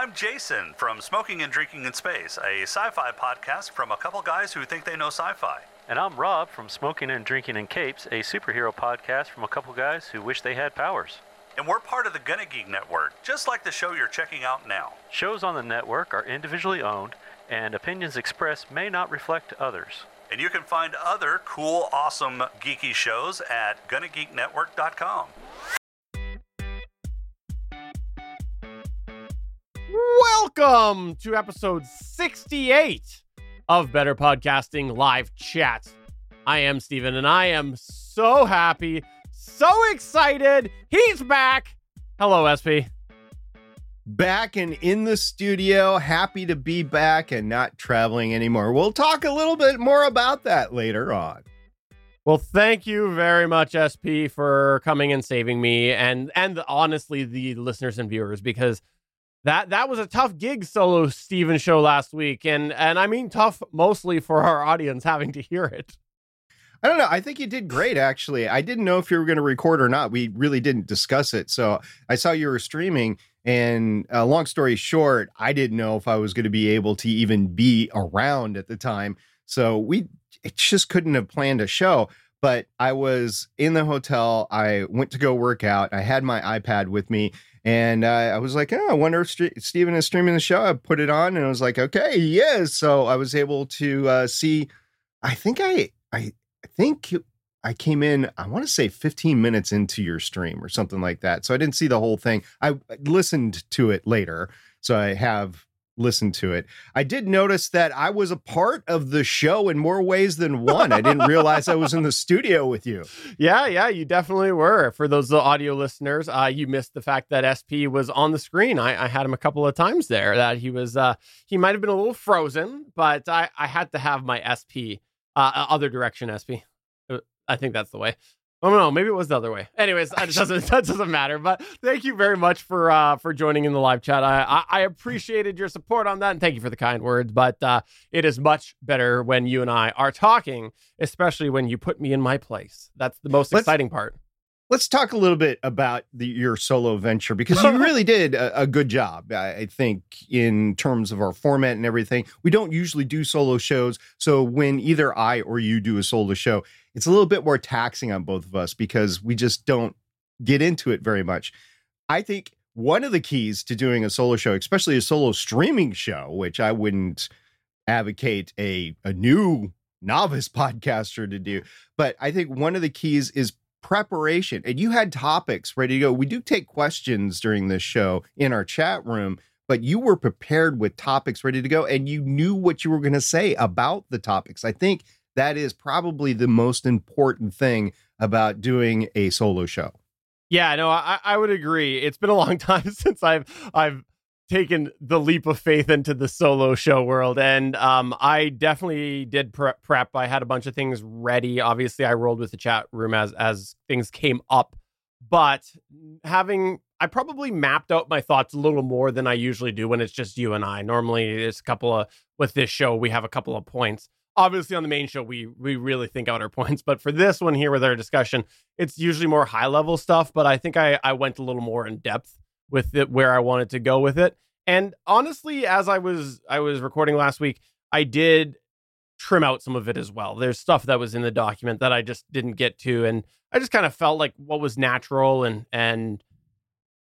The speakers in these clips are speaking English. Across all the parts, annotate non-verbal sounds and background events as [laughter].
I'm Jason from Smoking and Drinking in Space, a sci fi podcast from a couple guys who think they know sci fi. And I'm Rob from Smoking and Drinking in Capes, a superhero podcast from a couple guys who wish they had powers. And we're part of the Gonna Geek Network, just like the show you're checking out now. Shows on the network are individually owned, and opinions expressed may not reflect others. And you can find other cool, awesome, geeky shows at GonnaGeekNetwork.com. Welcome to episode 68 of Better Podcasting Live Chat. I am Stephen and I am so happy, so excited. He's back. Hello, SP. Back and in the studio, happy to be back and not traveling anymore. We'll talk a little bit more about that later on. Well, thank you very much, SP, for coming and saving me, and and honestly, the listeners and viewers, because that that was a tough gig solo Stephen show last week, and and I mean tough mostly for our audience having to hear it. I don't know. I think you did great, actually. I didn't know if you were going to record or not. We really didn't discuss it. So I saw you were streaming, and uh, long story short, I didn't know if I was going to be able to even be around at the time. So we it just couldn't have planned a show. But I was in the hotel. I went to go work out. I had my iPad with me, and uh, I was like, oh, I wonder if St- Stephen is streaming the show. I put it on, and I was like, okay, yes. So I was able to uh, see. I think I I I think I came in, I want to say 15 minutes into your stream or something like that. So I didn't see the whole thing. I listened to it later. So I have listened to it. I did notice that I was a part of the show in more ways than one. I didn't realize I was in the studio with you. [laughs] Yeah, yeah, you definitely were. For those audio listeners, uh, you missed the fact that SP was on the screen. I, I had him a couple of times there. That he was, uh, he might have been a little frozen, but I, I had to have my SP, uh, other direction SP. Uh, I think that's the way. Oh no, maybe it was the other way. Anyways, that doesn't [laughs] that doesn't matter. But thank you very much for uh for joining in the live chat. I I, I appreciated your support on that, and thank you for the kind words. But uh, it is much better when you and I are talking, especially when you put me in my place. That's the most Let's- exciting part. Let's talk a little bit about the, your solo venture because you [laughs] really did a, a good job, I, I think, in terms of our format and everything. We don't usually do solo shows. So when either I or you do a solo show, it's a little bit more taxing on both of us because we just don't get into it very much. I think one of the keys to doing a solo show, especially a solo streaming show, which I wouldn't advocate a, a new novice [laughs] podcaster to do, but I think one of the keys is preparation. And you had topics ready to go. We do take questions during this show in our chat room, but you were prepared with topics ready to go and you knew what you were going to say about the topics. I think that is probably the most important thing about doing a solo show. Yeah, no, I, I would agree. It's been a long [laughs] time since I've I've taken the leap of faith into the solo show world, and um, I definitely did pre- prep. I had a bunch of things ready. Obviously, I rolled with the chat room as as things came up, but having I probably mapped out my thoughts a little more than I usually do when it's just you and I. Normally, it's a couple of with this show we have a couple of points. Obviously, on the main show, we we really think out our [laughs] points, but for this one here with our discussion, it's usually more high level stuff. But I think I I went a little more in depth with it where I wanted to go with it. And honestly, as I was I was recording last week, I did trim out some of it as well. There's stuff that was in the document that I just didn't get to, and I just kind of felt like what was natural and and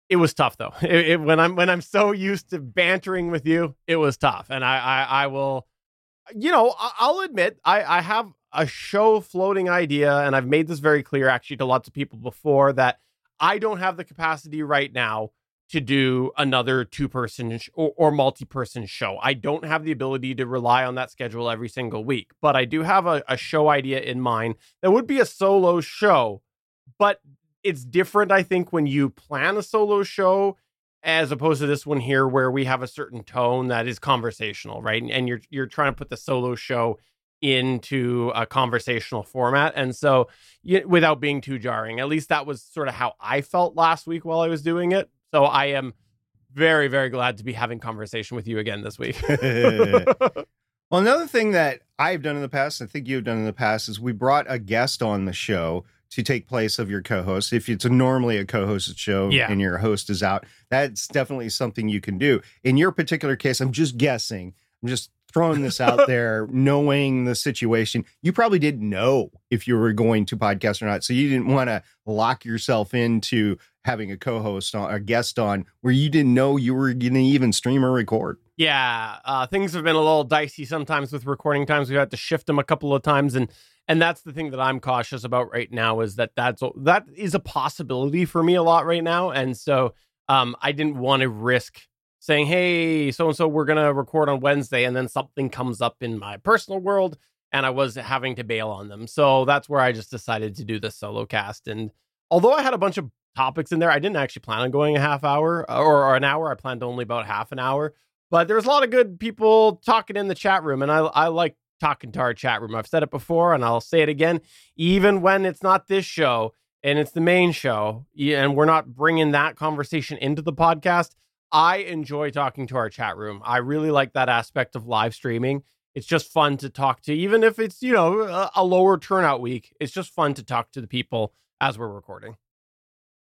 it was tough though. [laughs] It, it, when I'm when I'm so used to bantering with you, it was tough, and I I, I will, you know, I'll admit I I have a show floating idea, and I've made this very clear actually to lots of people before that I don't have the capacity right now to do another two person sh- or, or multi person show. I don't have the ability to rely on that schedule every single week, but I do have a, a show idea in mind that would be a solo show, but it's different, I think, when you plan a solo show as opposed to this one here where we have a certain tone that is conversational, right? And, and you're you're trying to put the solo show into a conversational format and so you, without being too jarring at least that was sort of how i felt last week while i was doing it so I am very, very glad to be having conversation with you again this week. [laughs] [laughs] Well, another thing that I've done in the past, I think you've done in the past, is we brought a guest on the show to take place of your co-host. If it's normally a co-hosted show Yeah. and your host is out, that's definitely something you can do. In your particular case, I'm just guessing. I'm just throwing this out [laughs] there, knowing the situation. You probably didn't know if you were going to podcast or not, so you didn't want to lock yourself into having a co-host on a guest on where you didn't know you were going to even stream or record. Yeah, uh, things have been a little dicey sometimes with recording times. We've had to shift them a couple of times, and and that's the thing that I'm cautious about right now is that that's that is a possibility for me a lot right now, and so um, I didn't want to risk saying, "Hey, so and so, we're gonna record on Wednesday," and then something comes up in my personal world, and I was having to bail on them. So that's where I just decided to do the solo cast. And although I had a bunch of topics in there, I didn't actually plan on going a half hour uh, or, or an hour. I planned only about half an hour. But there's a lot of good people talking in the chat room, and I I like talking to our chat room. I've said it before, and I'll say it again. Even when it's not this show and it's the main show, and we're not bringing that conversation into the podcast, I enjoy talking to our chat room. I really like that aspect of live streaming. It's just fun to talk to, even if it's you know a, lower turnout week. It's just fun to talk to the people as we're recording.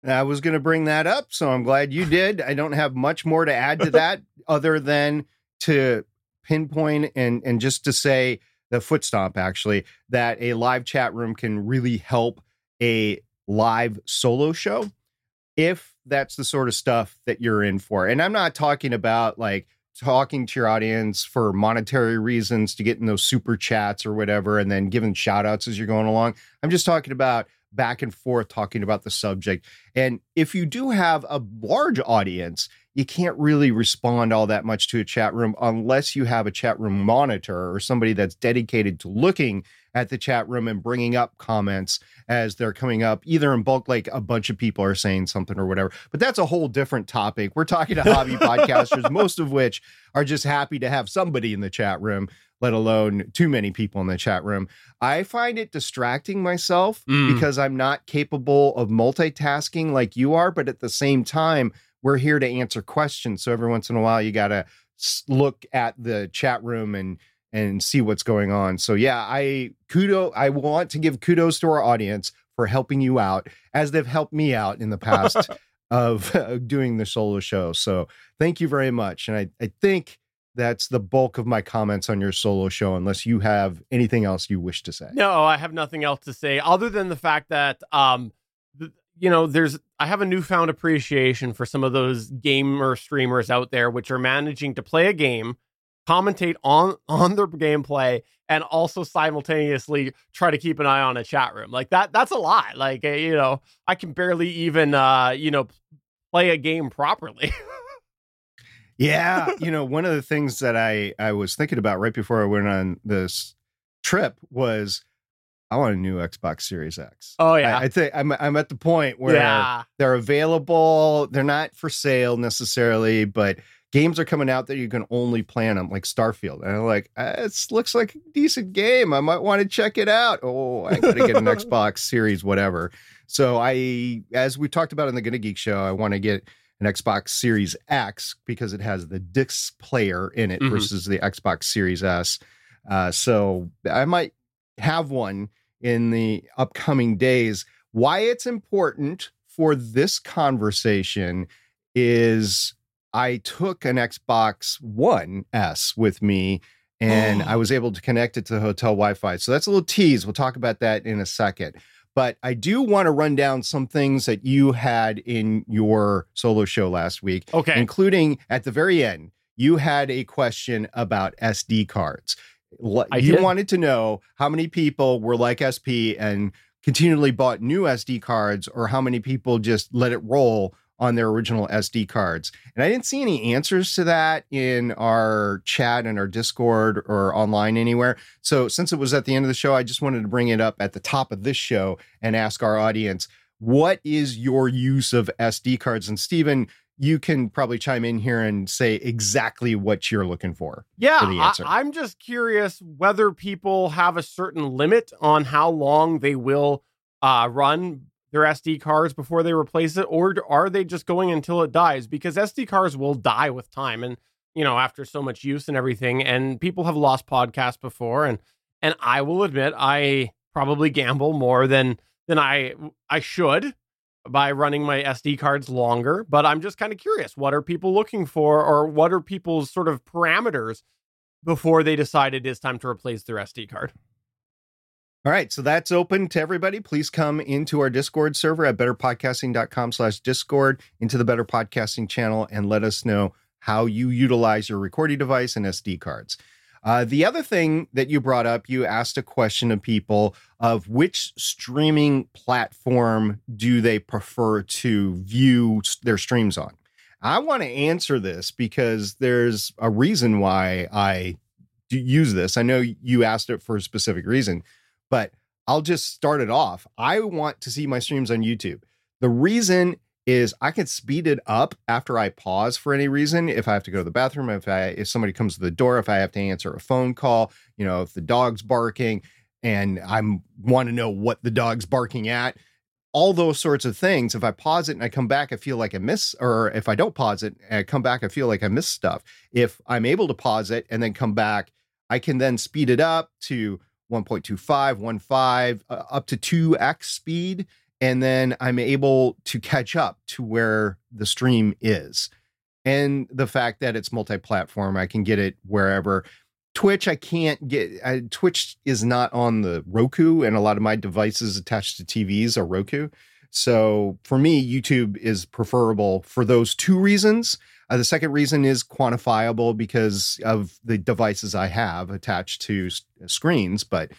I was going to bring that up, so I'm glad you did. I don't have much more to add to [laughs] that other than to pinpoint and and just to say the foot stomp actually that a live chat room can really help a live solo show if that's the sort of stuff that you're in for. And I'm not talking about like talking to your audience for monetary reasons to get in those super chats or whatever and then giving shout outs as you're going along. I'm just talking about back and forth talking about the subject. And if you do have a large audience, you can't really respond all that much to a chat room unless you have a chat room monitor or somebody that's dedicated to looking at the chat room and bringing up comments as they're coming up, either in bulk, like a bunch of people are saying something or whatever. But that's a whole different topic. We're talking to hobby [laughs] podcasters, most of which are just happy to have somebody in the chat room, let alone too many people in the chat room. I find it distracting myself Mm. because I'm not capable of multitasking like you are. But at the same time, we're here to answer questions. So every once in a while, you got to look at the chat room and and see what's going on. So yeah, I kudo I want to give kudos to our audience for helping you out as they've helped me out in the past [laughs] of uh, doing the solo show. So thank you very much. And I, I think that's the bulk of my comments on your solo show, unless you have anything else you wish to say. No, I have nothing else to say other than the fact that um you know, there's I have a newfound appreciation for some of those gamer streamers out there which are managing to play a game, commentate on on their gameplay and also simultaneously try to keep an eye on a chat room. Like that that's a lot. Like uh, you know, I can barely even uh, you know, play a game properly. [laughs] Yeah, you know, one of the things that I I was thinking about right before I went on this trip was I want a new Xbox Series X. oh yeah. I, I think I'm I'm at the point where yeah. they're available. They're not for sale necessarily, but games are coming out that you can only play on them, like Starfield. And I'm like, uh, it looks like a decent game. I might want to check it out. Oh, I gotta get an [laughs] Xbox Series, whatever. So I, as we talked about in the Gonna Geek show, I want to get an Xbox Series X because it has the disc player in it Mhm. versus the Xbox Series S. Uh, so I might have one in the upcoming days. Why it's important for this conversation is I took an Xbox One S with me and Oh. I was able to connect it to the hotel Wi Fi. So that's a little tease. We'll talk about that in a second. But I do want to run down some things that you had in your solo show last week, Okay. including at the very end, you had a question about SD cards. I You did. wanted to know how many people were like SP and continually bought new SD cards, or how many people just let it roll on their original SD cards. And I didn't see any answers to that in our chat and our Discord or online anywhere. So since it was at the end of the show, I just wanted to bring it up at the top of this show and ask our audience, what is your use of SD cards? And Stephen, you can probably chime in here and say exactly what you're looking for. Yeah, for the I, I'm just curious whether people have a certain limit on how long they will uh, run their SD cards before they replace it, or are they just going until it dies? Because SD cards will die with time, and you know after so much use and everything. And people have lost podcasts before, and and I will admit I probably gamble more than than I I should by running my SD cards longer, but I'm just kind of curious what are people looking for or what are people's sort of parameters before they decide it is time to replace their SD card. All right, so that's open to everybody. Please come into our Discord server at betterpodcasting.com slash Discord, into the Better Podcasting channel, and let us know how you utilize your recording device and SD cards. Uh, the other thing that you brought up, you asked a question of people of which streaming platform do they prefer to view their streams on. I want to answer this because there's a reason why I use this. I know you asked it for a specific reason, but I'll just start it off. I want to see my streams on YouTube. The reason is I can speed it up after I pause for any reason. If I have to go to the bathroom, if I if somebody comes to the door, if I have to answer a phone call, you know, if the dog's barking and I'm want to know what the dog's barking at, all those sorts of things. If I pause it and I come back, I feel like I miss, or if I don't pause it and I come back, I feel like I miss stuff. If I'm able to pause it and then come back, I can then speed it up to 1.25, 1.5, uh, up to 2x speed and then I'm able to catch up to where the stream is. And the fact that it's multi-platform, I can get it wherever. Twitch, I can't get. I, Twitch is not on the Roku, and a lot of my devices attached to TVs are Roku. So for me, YouTube is preferable for those two reasons. Uh, the second reason is quantifiable because of the devices I have attached to s- screens. But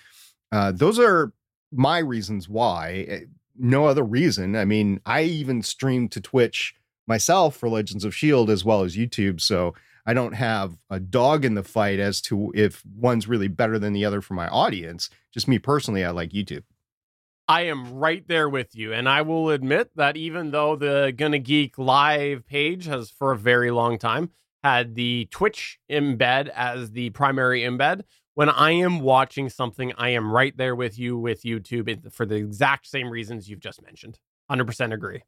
uh, those are my reasons why. No other reason. I mean, I even stream to Twitch myself for Legends of Shield as well as YouTube, so I don't have a dog in the fight as to if one's really better than the other for my audience. Just me personally, I like YouTube. I am right there with you. And I will admit that even though the Gonna Geek live page has for a very long time had the Twitch embed as the primary embed, when I am watching something, I am right there with you with YouTube for the exact same reasons you've just mentioned. 100% agree.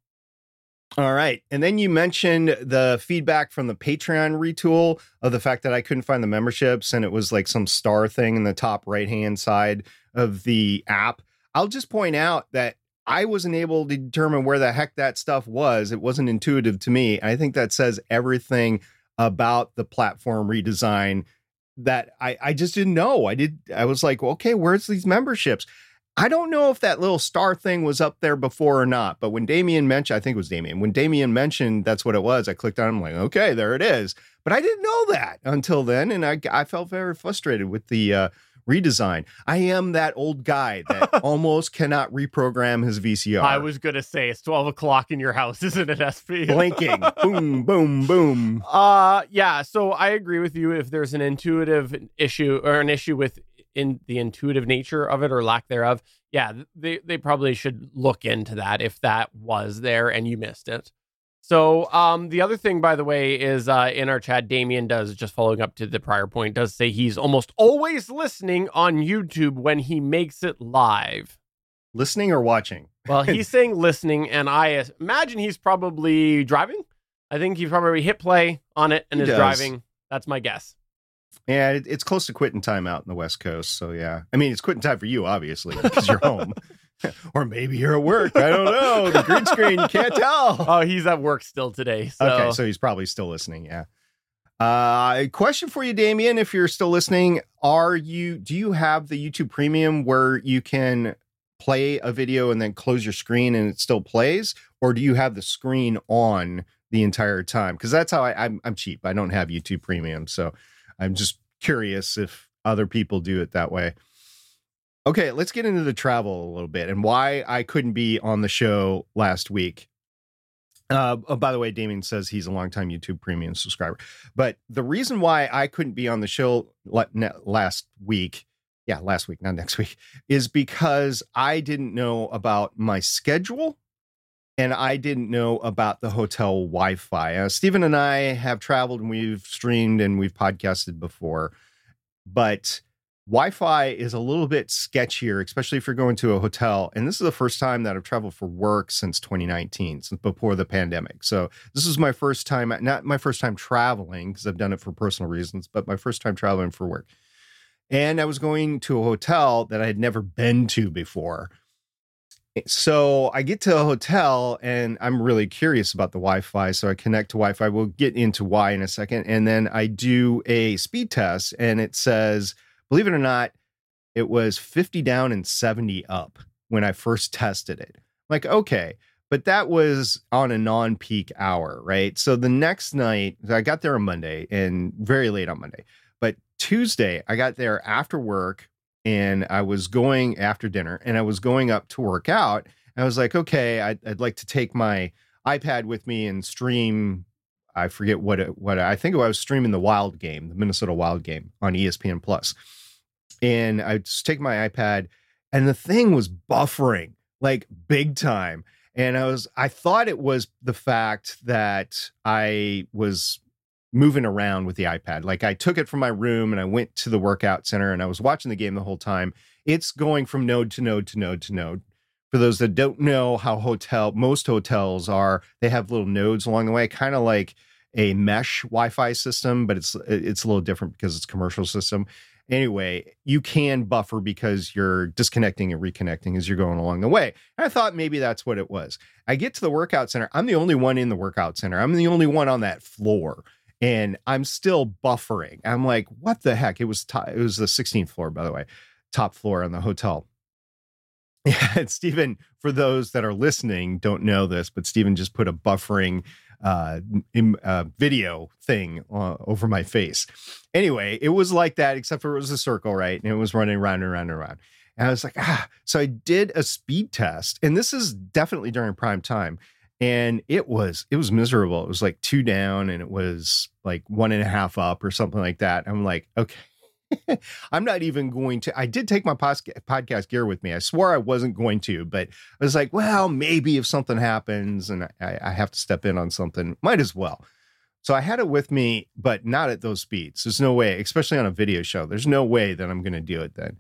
All right. And then you mentioned the feedback from the Patreon retool of the fact that I couldn't find the memberships and it was like some star thing in the top right hand side of the app. I'll just point out that I wasn't able to determine where the heck that stuff was. It wasn't intuitive to me. I think that says everything about the platform redesign that I, I just didn't know. I did. I was like, okay, where's these memberships? I don't know if that little star thing was up there before or not, but when Damien mentioned, I think it was Damien, when Damien mentioned that's what it was, I clicked on it. I'm like, okay, there it is. But I didn't know that until then. And I, I felt very frustrated with the uh, redesign. I am that old guy that [laughs] almost cannot reprogram his VCR. I was going to say it's 12 o'clock in your house, [laughs] isn't it, SP? Blinking. boom, boom, boom. Uh, yeah. So I agree with you. If there's an intuitive issue or an issue with in the intuitive nature of it or lack thereof, yeah, they, they probably should look into that if that was there and you missed it. So um, the other thing, by the way, is uh, in our chat, Damien does just following up to the prior point, does say he's almost always listening on YouTube when he makes it live. Listening or watching? Well, he's [laughs] saying listening, and I imagine he's probably driving. I think he probably hit play on it and He is does. driving. That's my guess. Yeah, it's close to quitting time out in the West Coast. So yeah, I mean, it's quitting time for you, obviously, because you're [laughs] home, [laughs] or maybe you're at work. I don't know. The green screen, you can't tell. [laughs] Oh, he's at work still today. So. Okay, so he's probably still listening. Yeah. Uh, question for you, Damien, if you're still listening, are you do you have the YouTube Premium where you can play a video and then close your screen and it still plays, or do you have the screen on the entire time? Because that's how I, I'm. I'm cheap. I don't have YouTube Premium, so I'm just curious if other people do it that way. Okay, let's get into the travel a little bit and why I couldn't be on the show last week. Uh, oh, by the way, Damien says he's a longtime YouTube Premium subscriber. But the reason why I couldn't be on the show last week, yeah, last week, not next [laughs] week, is because I didn't know about my schedule and I didn't know about the hotel Wi Fi. Uh, Stephen and I have traveled and we've streamed and we've podcasted before, but Wi Fi is a little bit sketchier, especially if you're going to a hotel. And this is the first time that I've traveled for work since 2019, since before the pandemic. So this is my first time, uh, not my first time traveling because I've done it for personal reasons, but my first time traveling for work. And I was going to a hotel that I had never been to before. Eh, so I get to a hotel and I'm really curious about the Wi-Fi. So I connect to Wi-Fi. We'll get into why in a second. And then I do a speed test and it says, believe it or not, it was 50 down and 70 up when I first [laughs] tested it. like, okay, but that was on a non-peak hour, right? So the next night, I got there on Monday and very late on Monday. But Tuesday, I got there after work and I was going after dinner and I was going up to work out. I was like, okay, I'd, I'd like to take my iPad with me and stream. I forget what it, what I think I was streaming the Wild game, the Minnesota Wild game on ESPN Plus, and I just take my iPad, and the thing was buffering like big time. And I was, I thought it was the fact that I was moving around with the iPad. Like I took it from my room and I went to the workout center and I was watching the game the whole time. It's going from node to node to node to node. For those that don't know how hotel most hotels are, they have little nodes along the way, kind of like a mesh Wi-Fi system, but it's it's a little different because it's commercial system. Anyway, you can buffer because you're disconnecting and reconnecting as you're going along the way. And I thought maybe that's what it was. I get to the workout center. I'm the only one in the workout center. I'm the only one on that floor and I'm still buffering. I'm like, what the heck? It was t- it was the 16th floor, by the way, top floor on the hotel. [laughs] Yeah, and Stephen, for those that are listening, don't know this, but Stephen just put a buffering uh, in, uh, video thing uh, over my face. Anyway, it was like that, except for it was a circle, right? And it was running around and around and around. And I was like, ah. So I did a speed test, and this is definitely during prime time and it was it was miserable it was like two down and it was like one and a half up or something like that i'm like okay [laughs] i'm not even going to i did take my podcast gear with me i swore i wasn't going to but i was like well maybe if something happens and I, I have to step in on something might as well so i had it with me but not at those speeds there's no way especially on a video show there's no way that i'm going to do it then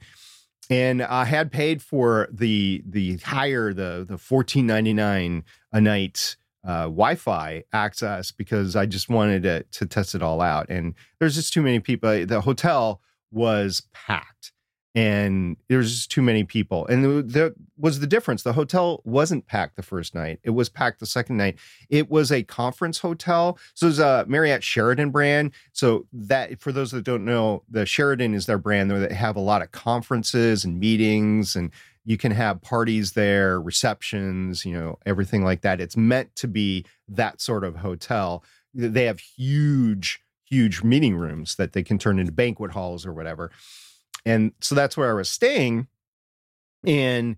and I had paid for the the higher the the fourteen ninety nine a night uh, Wi-Fi access because I just wanted to to test it all out. And there's just too many people. The hotel was packed, and there's just too many people. And there was the difference. The hotel wasn't packed the first night; it was packed the second night. It was a conference hotel, so it was a Marriott Sheraton brand. So that, for those that don't know, the Sheraton is their brand. They have a lot of conferences and meetings, and you can have parties there, receptions, you know, everything like that. It's meant to be that sort of hotel. They have huge, huge meeting rooms that they can turn into banquet halls or whatever and so that's where I was staying. And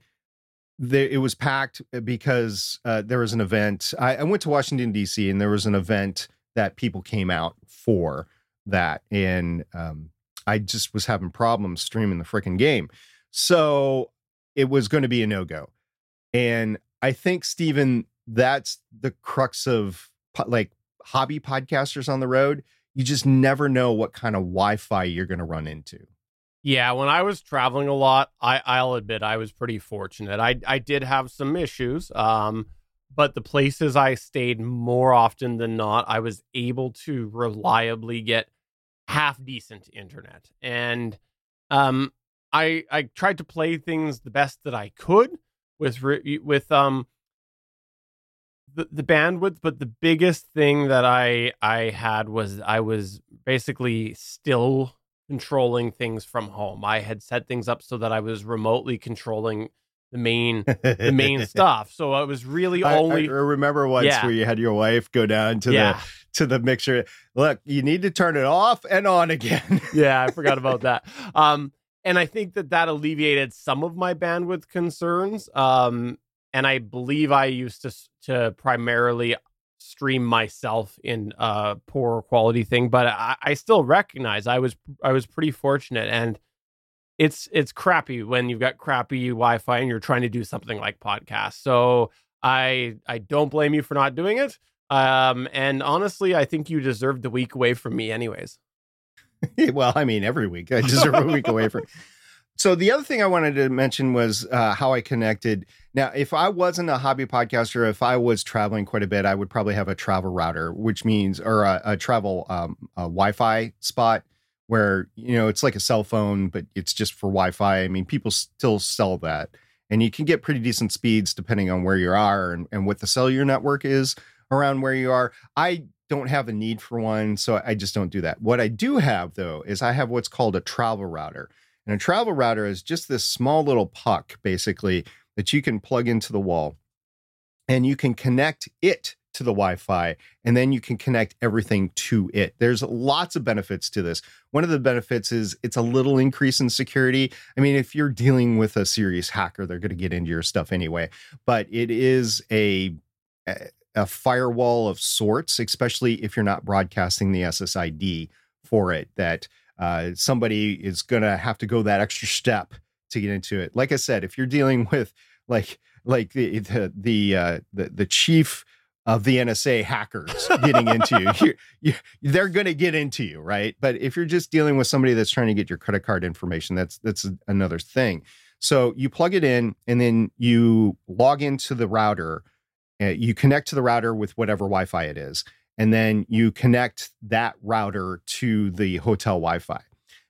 there, it was packed uh, because uh, there was an event. I, I went to Washington D.C. and there was an event that people came out for that, and um, I just was having problems streaming the freaking game, so it was going to be a no go. And I think Stephen, that's the crux of like hobby podcasters on the road. You just never know what kind of Wi-Fi you're going to run into. Yeah, when I was traveling a lot, I, I'll admit I was pretty fortunate. I I did have some issues, um, but the places I stayed more often than not, I was able to reliably get half decent internet, and um, I I tried to play things the best that I could with with um the, the bandwidth, but the biggest thing that I I had was I was basically still controlling things from home. I had set things up so that I was remotely controlling the main the main [laughs] stuff. So I was really only I, I remember once yeah. where you had your wife go down to yeah. the to the mixer. Look, you need to turn it off and on again. yeah, I [laughs] forgot about that. Um and I think that that alleviated some of my bandwidth concerns. Um and I believe I used to to primarily stream myself in a poor quality thing, but I, I still recognize I was I was pretty fortunate and it's it's crappy when you've got crappy Wi-Fi and you're trying to do something like podcast. So I I don't blame you for not doing it. Um, and honestly, I think you deserved the week away from me, anyways. [laughs] well, I mean, every week I deserve a week away from. [laughs] So the other thing I wanted to mention was uh, how I connected. Now, if I wasn't a hobby podcaster, if I was traveling quite a bit, I would probably have a travel router, which means or a, a travel um, a Wi-Fi spot where you know it's like a cell phone, but it's just for Wi-Fi. I mean, people still sell that, and you can get pretty decent speeds depending on where you are and, and what the cellular network is around where you are. I don't have a need for one, so I just don't do that. What I do have though is I have what's called a travel router. And a travel router is just this small little puck basically that you can plug into the wall and you can connect it to the Wi-Fi, and then you can connect everything to it. There's lots of benefits to this. One of the benefits is it's a little increase in security. I mean, if you're dealing with a serious hacker, they're going to get into your stuff anyway. But it is a a firewall of sorts, especially if you're not broadcasting the SSID for it. That uh, somebody is going to have to go that extra step to get into it. Like I said, if you're dealing [laughs] with like like the the the uh, the, the chief of the NSA hackers getting into you. [laughs] you, you they're going to get into you, right? But if you're just dealing with somebody that's trying to get your credit card information, that's that's another thing. So you plug it in, and then you log into the router. Uh, you connect to the router with whatever Wi-Fi it is, and then you connect that router to the hotel Wi-Fi.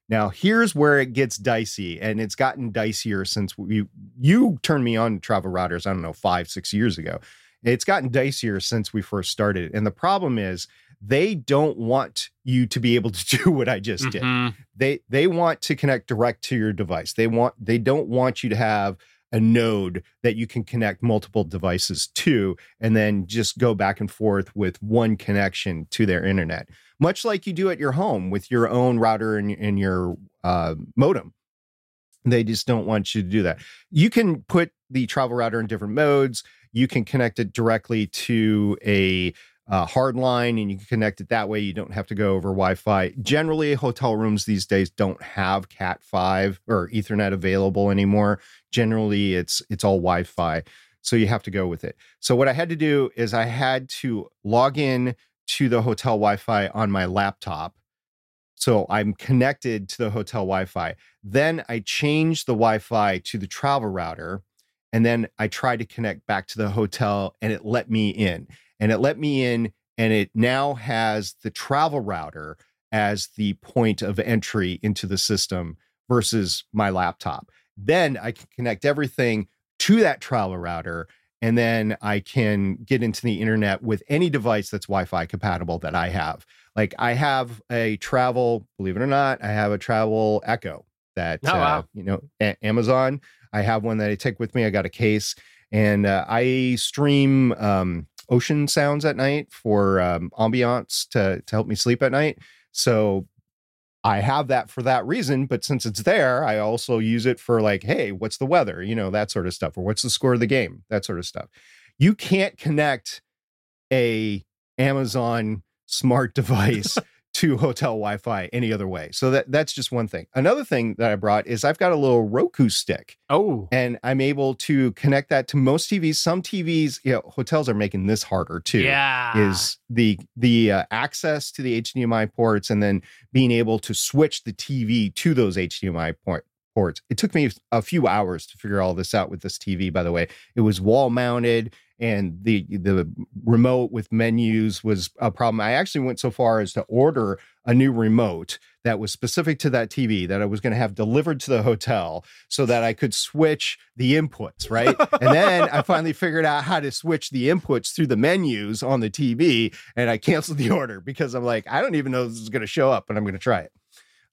Now, here's where it gets dicey, and it's gotten dicier since we you turned me on to travel routers. I don't know five six years ago it's gotten dicier since we first started. And the problem is they don't want you to be able to [laughs] do what I just mm-hmm. did. They they want to connect direct to your device. They want they don't want you to have a node that you can connect multiple devices to and then just go back and forth with one connection to their internet much like you do at your home with your own router and, and your uh, modem. They just don't want you to do that. You can put the travel router in different modes. You can connect it directly to a uh, hard line and you can connect it that way. You don't have to go over Wi Fi. Generally, hotel rooms these days don't have Cat 5 or Ethernet available anymore. Generally, it's it's all Wi Fi. So you have to go with it. So what I had to do is I had to log in to the hotel Wi Fi on my laptop. So I'm connected to the hotel Wi Fi. Then I changed the Wi Fi to the travel router and then I tried to connect back to the hotel and it let me in. And it let me in and it now has the travel router as the point of entry into the system versus my laptop. Then I can connect everything to that travel router and then I can get into the internet with any device that's Wi-Fi compatible that I have. Like I have a travel, believe it or not, I have a travel Echo that oh, wow. uh, you know a- Amazon I have one that I take with me. I got a case, and uh, I stream um, ocean sounds at night for um, ambiance to to help me sleep at night. So I have that for that reason. But since it's there, I also use it for like, hey, what's the weather? You know, that sort of stuff, or what's the score of the game? That sort of stuff. You can't connect a Amazon smart [laughs] device to hotel Wi-Fi any other way. So that that's just one thing. Another thing that I brought is I've got a little Roku stick. Oh. And I'm able to connect that to most TVs. Some TVs, you know, hotels are making this harder too. Yeah. Is the the uh, access to the HDMI ports and then being able to switch the TV to those HDMI port, ports. It took me a few hours to figure all this out with this TV by the way. It was wall mounted and the the remote with menus was a problem. I actually went so far as to order a new remote that was specific to that TV that I was going to have delivered to the hotel so that I could switch the inputs, right? and then I [laughs] finally figured out how to switch the inputs through the menus on the TV and I canceled the order because I'm like, I don't even know this is going to show up, but I'm going to try it.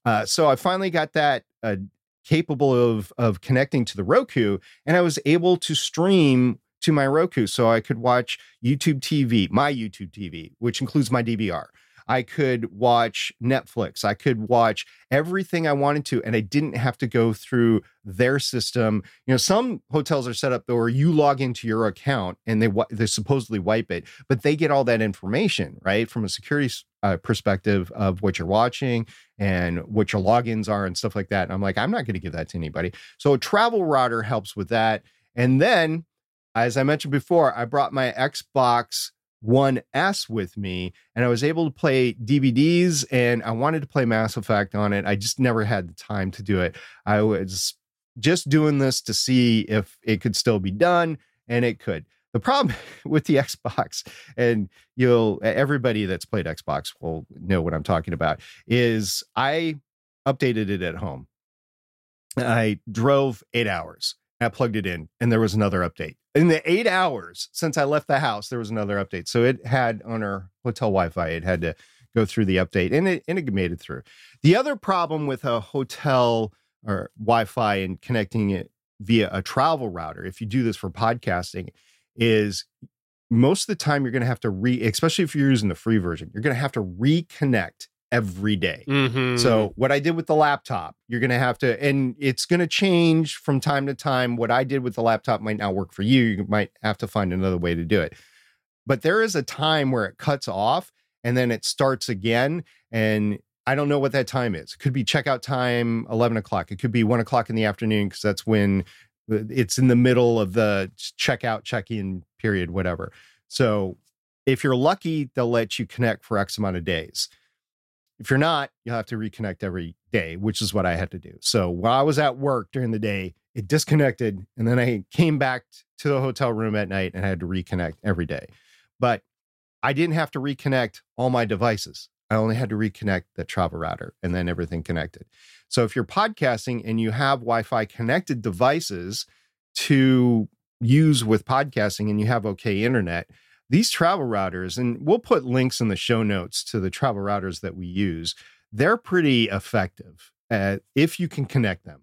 Uh, so I finally got that uh, capable of of connecting to the Roku and I was able to stream to my Roku so I could watch YouTube TV, my YouTube TV, which includes my DVR. I could watch Netflix. I could watch everything I wanted to, and I didn't have to go through their system. You know, some hotels are set up though, where you log into your account and they they supposedly wipe it, but they get all that information right from a security uh, perspective of what you're watching and what your logins are and stuff like that. And I'm like, I'm not going to give that to anybody. So a travel router helps with that, and then as I mentioned before, I brought my Xbox One S with me and I was able to play DVDs and I wanted to play Mass Effect on it. I just never had the time to do it. I was just doing this to see if it could still be done and it could. The problem [laughs] with the Xbox, and you'll everybody that's played Xbox will know what I'm talking about, is I updated it at home. I drove eight hours and I plugged it in, and there was another update. In the eight hours since I left the house, there was another update. So it had on our hotel Wi-Fi, it had to go through the update, and it and it made it through. The other problem with a hotel or Wi-Fi and connecting it via a travel router, if you do this for podcasting, is most of the time you're going to have to re, especially if you're using the free version, you're going to have to reconnect every day. Mhm. So what I did with the laptop, you're going to have to, and it's going to change from time to time. What I did with the laptop might not work for you. You might have to find another way to do it. But there is a time where it cuts off and then it starts again. And I don't know what that time is. It could be checkout time, 11 o'clock. It could be one o'clock in the afternoon because that's when it's in the middle of the checkout, check in period, whatever. So if you're lucky, they'll let you connect for X amount of days. If you're not, you'll have to reconnect every day, which is what I had to do. So while I was at work during the day, it disconnected. And then I came back to the hotel room at night and I had to reconnect every day. But I didn't have to reconnect all my devices. I only had to reconnect the travel router and then everything connected. So if you're podcasting and you have Wi Fi connected devices to use with podcasting and you have okay internet, these travel routers, and we'll put links in the show notes to the travel routers that we use, they're pretty effective at, if you can connect them.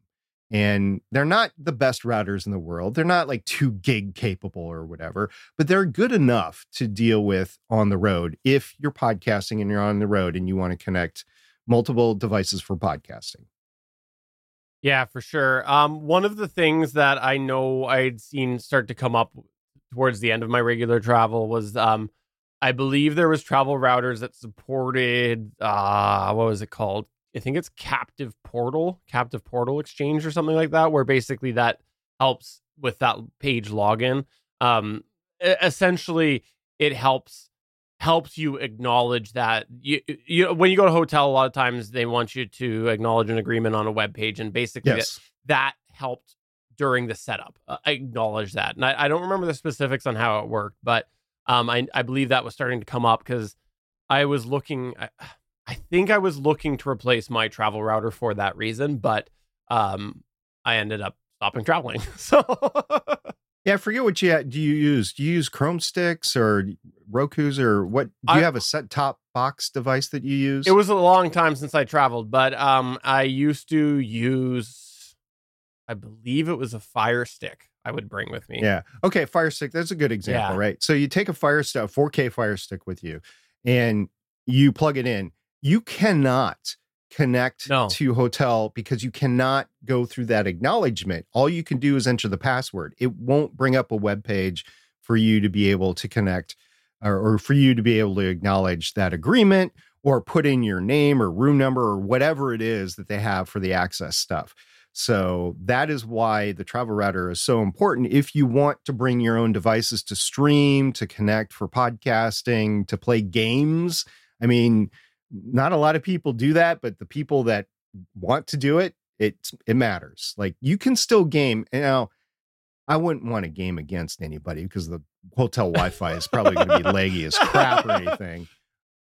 And they're not the best routers in the world. They're not like two gig capable or whatever, but they're good enough to deal with on the road if you're podcasting and you're on the road and you want to connect multiple devices for podcasting. Yeah, for sure. Um, one of the things that I know I'd seen start to come up towards the end of my regular travel was um, I believe there was travel routers that supported uh, what was it called? I think it's Captive Portal, Captive Portal Exchange or something like that, where basically that helps with that page login. Um, essentially, it helps helps you acknowledge that you you when you go to a hotel a lot of times they want you to acknowledge an agreement on a web page and basically that, that helped during the setup uh, acknowledge that and I, I don't remember the specifics on how it worked but um I, I believe that was starting to come up because I was looking I, I think I was looking to replace my travel router for that reason but um I ended up stopping traveling [laughs] so Yeah, I forget what you do you use. Do you use Chrome sticks or Roku's or what? Do you I- have a set top box device that you use? It was a long time since I traveled, but um, I used to use, I believe it was a Fire Stick. I would bring with me. Yeah. Okay. Fire stick. That's a good example, Yeah. right? So you take a fire stick, a 4K fire stick with you, and you plug it in. You cannot connect No. to hotel because you cannot go through that acknowledgement. All you can do is enter the password. It won't bring up a web page for you to be able to connect or, or for you to be able to acknowledge that agreement or put in your name or room number or whatever it is that they have for the access stuff. So that is why the travel router is so important. If you want to bring your own devices to stream, to connect for podcasting, to play games, I mean, not a lot of people do that, but the people that want to do it, it it matters. Like you can still game. Now, I wouldn't want to game against anybody because the hotel Wi-Fi is probably going to be laggy as crap or anything.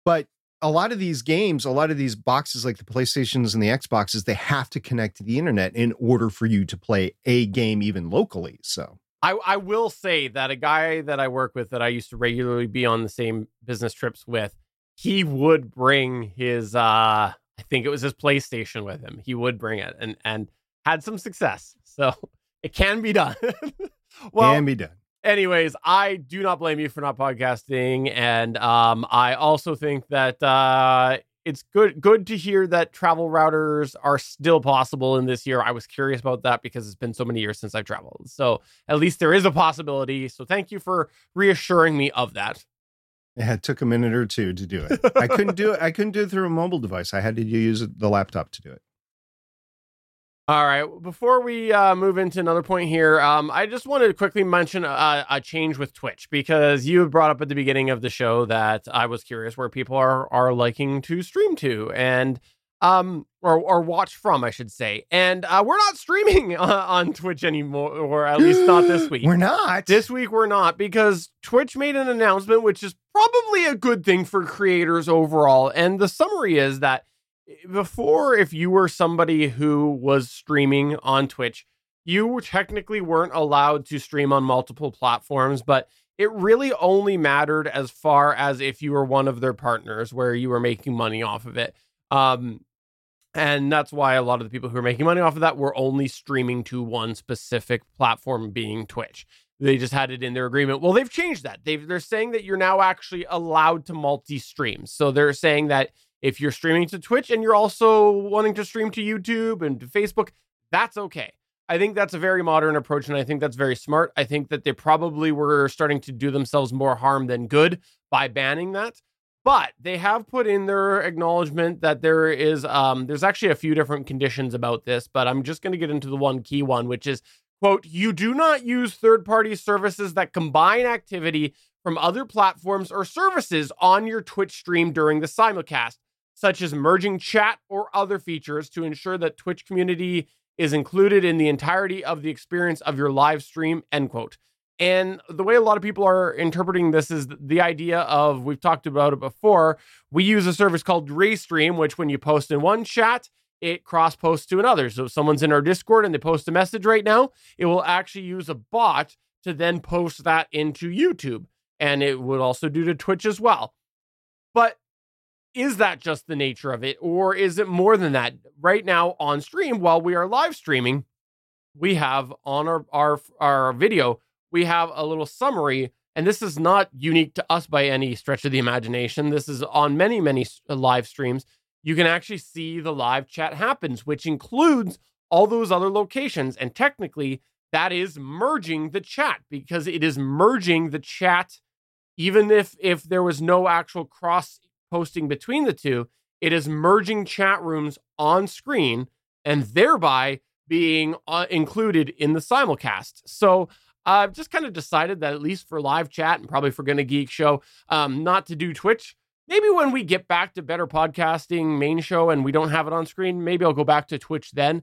But a lot of these games, a lot of these boxes like the PlayStations and the Xboxes, they have to connect to the internet in order for you to play a game even locally. So I, I will say that a guy that I work with that I used to regularly be on the same business trips with, he would bring his uh I think it was his PlayStation with him. He would bring it and and had some success. So [laughs] it can be done. [laughs] well, can be done. Anyways, I do not blame you for not podcasting, and um, I also think that uh, it's good good to hear that travel routers are still possible in this year. I was curious about that because it's been so many years since I've traveled, so at least there is a possibility. So thank you for reassuring me of that. Yeah, it took a minute or two to do it. I couldn't do it. I couldn't do it through a mobile device. I had to use the laptop to do it. All right. Before we uh, move into another point here, um, I just wanted to quickly mention a, a change with Twitch because you brought up at the beginning of the show that I was curious where people are are liking to stream to and um or or watch from, I should say. And uh, we're not streaming uh, [laughs] on Twitch anymore, or at least not this [gasps] week. We're not. This week we're not because Twitch made an announcement, which is probably a good thing for creators overall. And the summary is that before, if you were somebody who was streaming on Twitch, you technically weren't allowed to stream on multiple platforms, but it really only mattered as far as if you were one of their partners where you were making money off of it. Um, and that's why a lot of the people who are making money off of that were only streaming to one specific platform, being Twitch. They just had it in their agreement. Well, they've changed that. They've, they're saying that you're now actually allowed to multi stream. So they're saying that if you're streaming to Twitch and you're also wanting to stream to YouTube and to Facebook, that's okay. I think that's a very modern approach, and I think that's very smart. I think that they probably were starting to do themselves more harm than good by banning that. But they have put in their acknowledgement that there is um, there's actually a few different conditions about this, but I'm just going to get into the one key one, which is quote, you do not use third-party services that combine activity from other platforms or services on your Twitch stream during the simulcast, such as merging chat or other features to ensure that Twitch community is included in the entirety of the experience of your live stream, end quote. And the way a lot of people are interpreting this is the idea of we've talked about it before. We use a service called Restream, which when you post in one chat, it cross posts to another. So if someone's in our Discord and they post a message right now, it will actually use a bot to then post that into YouTube. And it would also do to Twitch as well. But is that just the nature of it or is it more than that? Right now on stream while we are live streaming we have on our our, our video we have a little summary and this is not unique to us by any stretch of the imagination. This is on many many uh, live streams. You can actually see the live chat happens which includes all those other locations and technically that is merging the chat because it is merging the chat even if if there was no actual cross posting between the two, it is merging chat rooms on screen and thereby being uh, included in the simulcast. So I've just kind of decided that at least for live chat and probably for Gonna Geek Show, um, not to do Twitch. Maybe when we get back to better podcasting main show and we don't have it on screen, maybe I'll go back to Twitch then.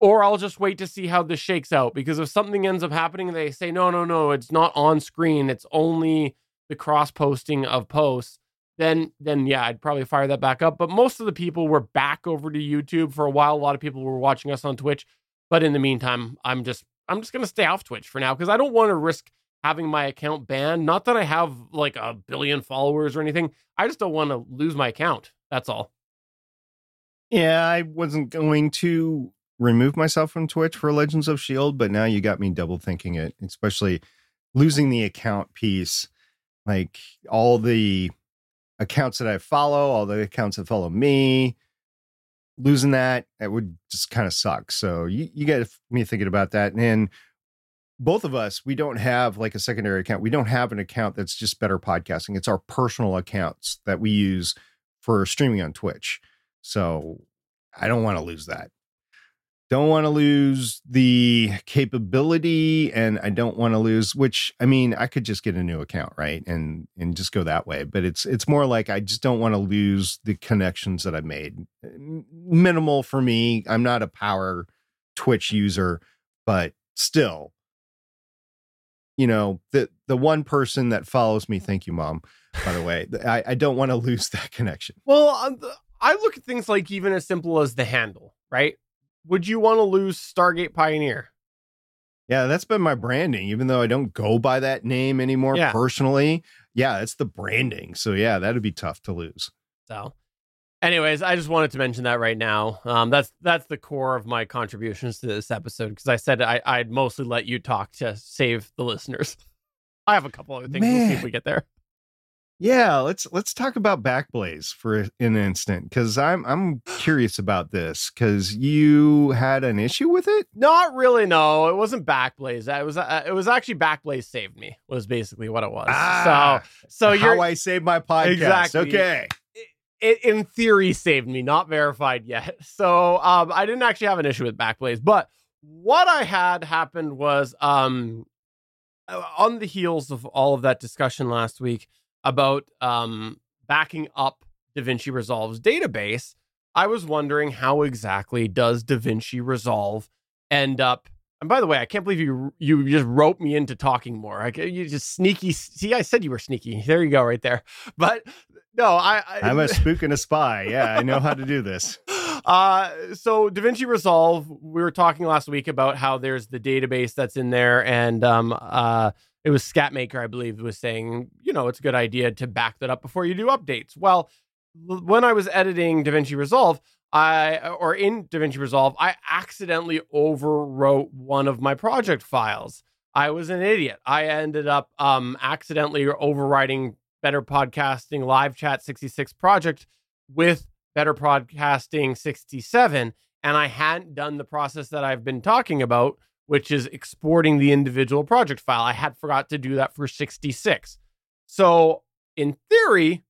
Or I'll just wait to see how this shakes out because if something ends up happening and they say, no, no, no, it's not on screen, it's only the cross posting of posts, then then yeah, I'd probably fire that back up. But most of the people were back over to YouTube for a while. A lot of people were watching us on Twitch. But in the meantime, I'm just I'm just gonna stay off Twitch for now because I don't want to risk having my account banned. Not that I have like a billion followers or anything. I just don't want to lose my account. That's all. Yeah, I wasn't going to remove myself from Twitch for Legends of S.H.I.E.L.D., but now you got me double thinking it, especially losing the account piece. Like all the accounts that I follow, all the accounts that follow me. Losing that, it would just kind of suck. So you, you get me thinking about that. And both of us, we don't have like a secondary account. We don't have an account that's just better podcasting. It's our personal accounts that we use for streaming on Twitch. So I don't want to lose that don't want to lose the capability and I don't want to lose which I mean I could just get a new account right and and just go that way but it's it's more like I just don't want to lose the connections that I've made. Minimal for me I'm not a power Twitch user but still. You know the the one person that follows me thank you mom by the way I, I don't want to [laughs] lose that connection. Well um, I look at things like even as simple as the handle right would you want to lose Stargate Pioneer? Yeah, that's been my branding, even though I don't go by that name anymore yeah. personally. Yeah, it's the branding. So yeah, that'd be tough to lose. So anyways, I just wanted to mention that right now. Um, that's that's the core of my contributions to this episode because I said I, I'd mostly let you talk to save the listeners. [laughs] I have a couple other things. Man. We'll see if we get there. Yeah, let's let's talk about Backblaze for an instant because I'm I'm [sighs] curious about this because you had an issue with it. Not really. No, it wasn't Backblaze. It was uh, it was actually Backblaze saved me. Was basically what it was. Ah, so so how I saved my podcast. Exactly. Okay. It, in theory saved me, not verified yet. [laughs] So um, I didn't actually have an issue with Backblaze, but what I had happened was um, uh, on the heels of all of that discussion last week about um, backing up DaVinci Resolve's database, I was wondering how exactly does DaVinci Resolve end up? And by the way, I can't believe you you just roped me into talking more. I, you just sneaky. See, I said you were sneaky. There you go, right there. [laughs] But no, I, I am a spook and a spy. Yeah, I know how to do this. [laughs] uh, so DaVinci Resolve, we were talking last week about how there's the database that's in there, and um, uh, it was Scatmaker, I believe, was saying, you know, it's a good idea to back that up before you do updates. Well, when I was editing DaVinci Resolve, I or in DaVinci Resolve, I accidentally overwrote one of my project files. I was an idiot. I ended up um, accidentally overwriting Better Podcasting Live Chat 66 project with Better Podcasting 67, and I hadn't done the process that I've been talking about, which is exporting the individual project file. I had forgot to do that for 66. So, in theory,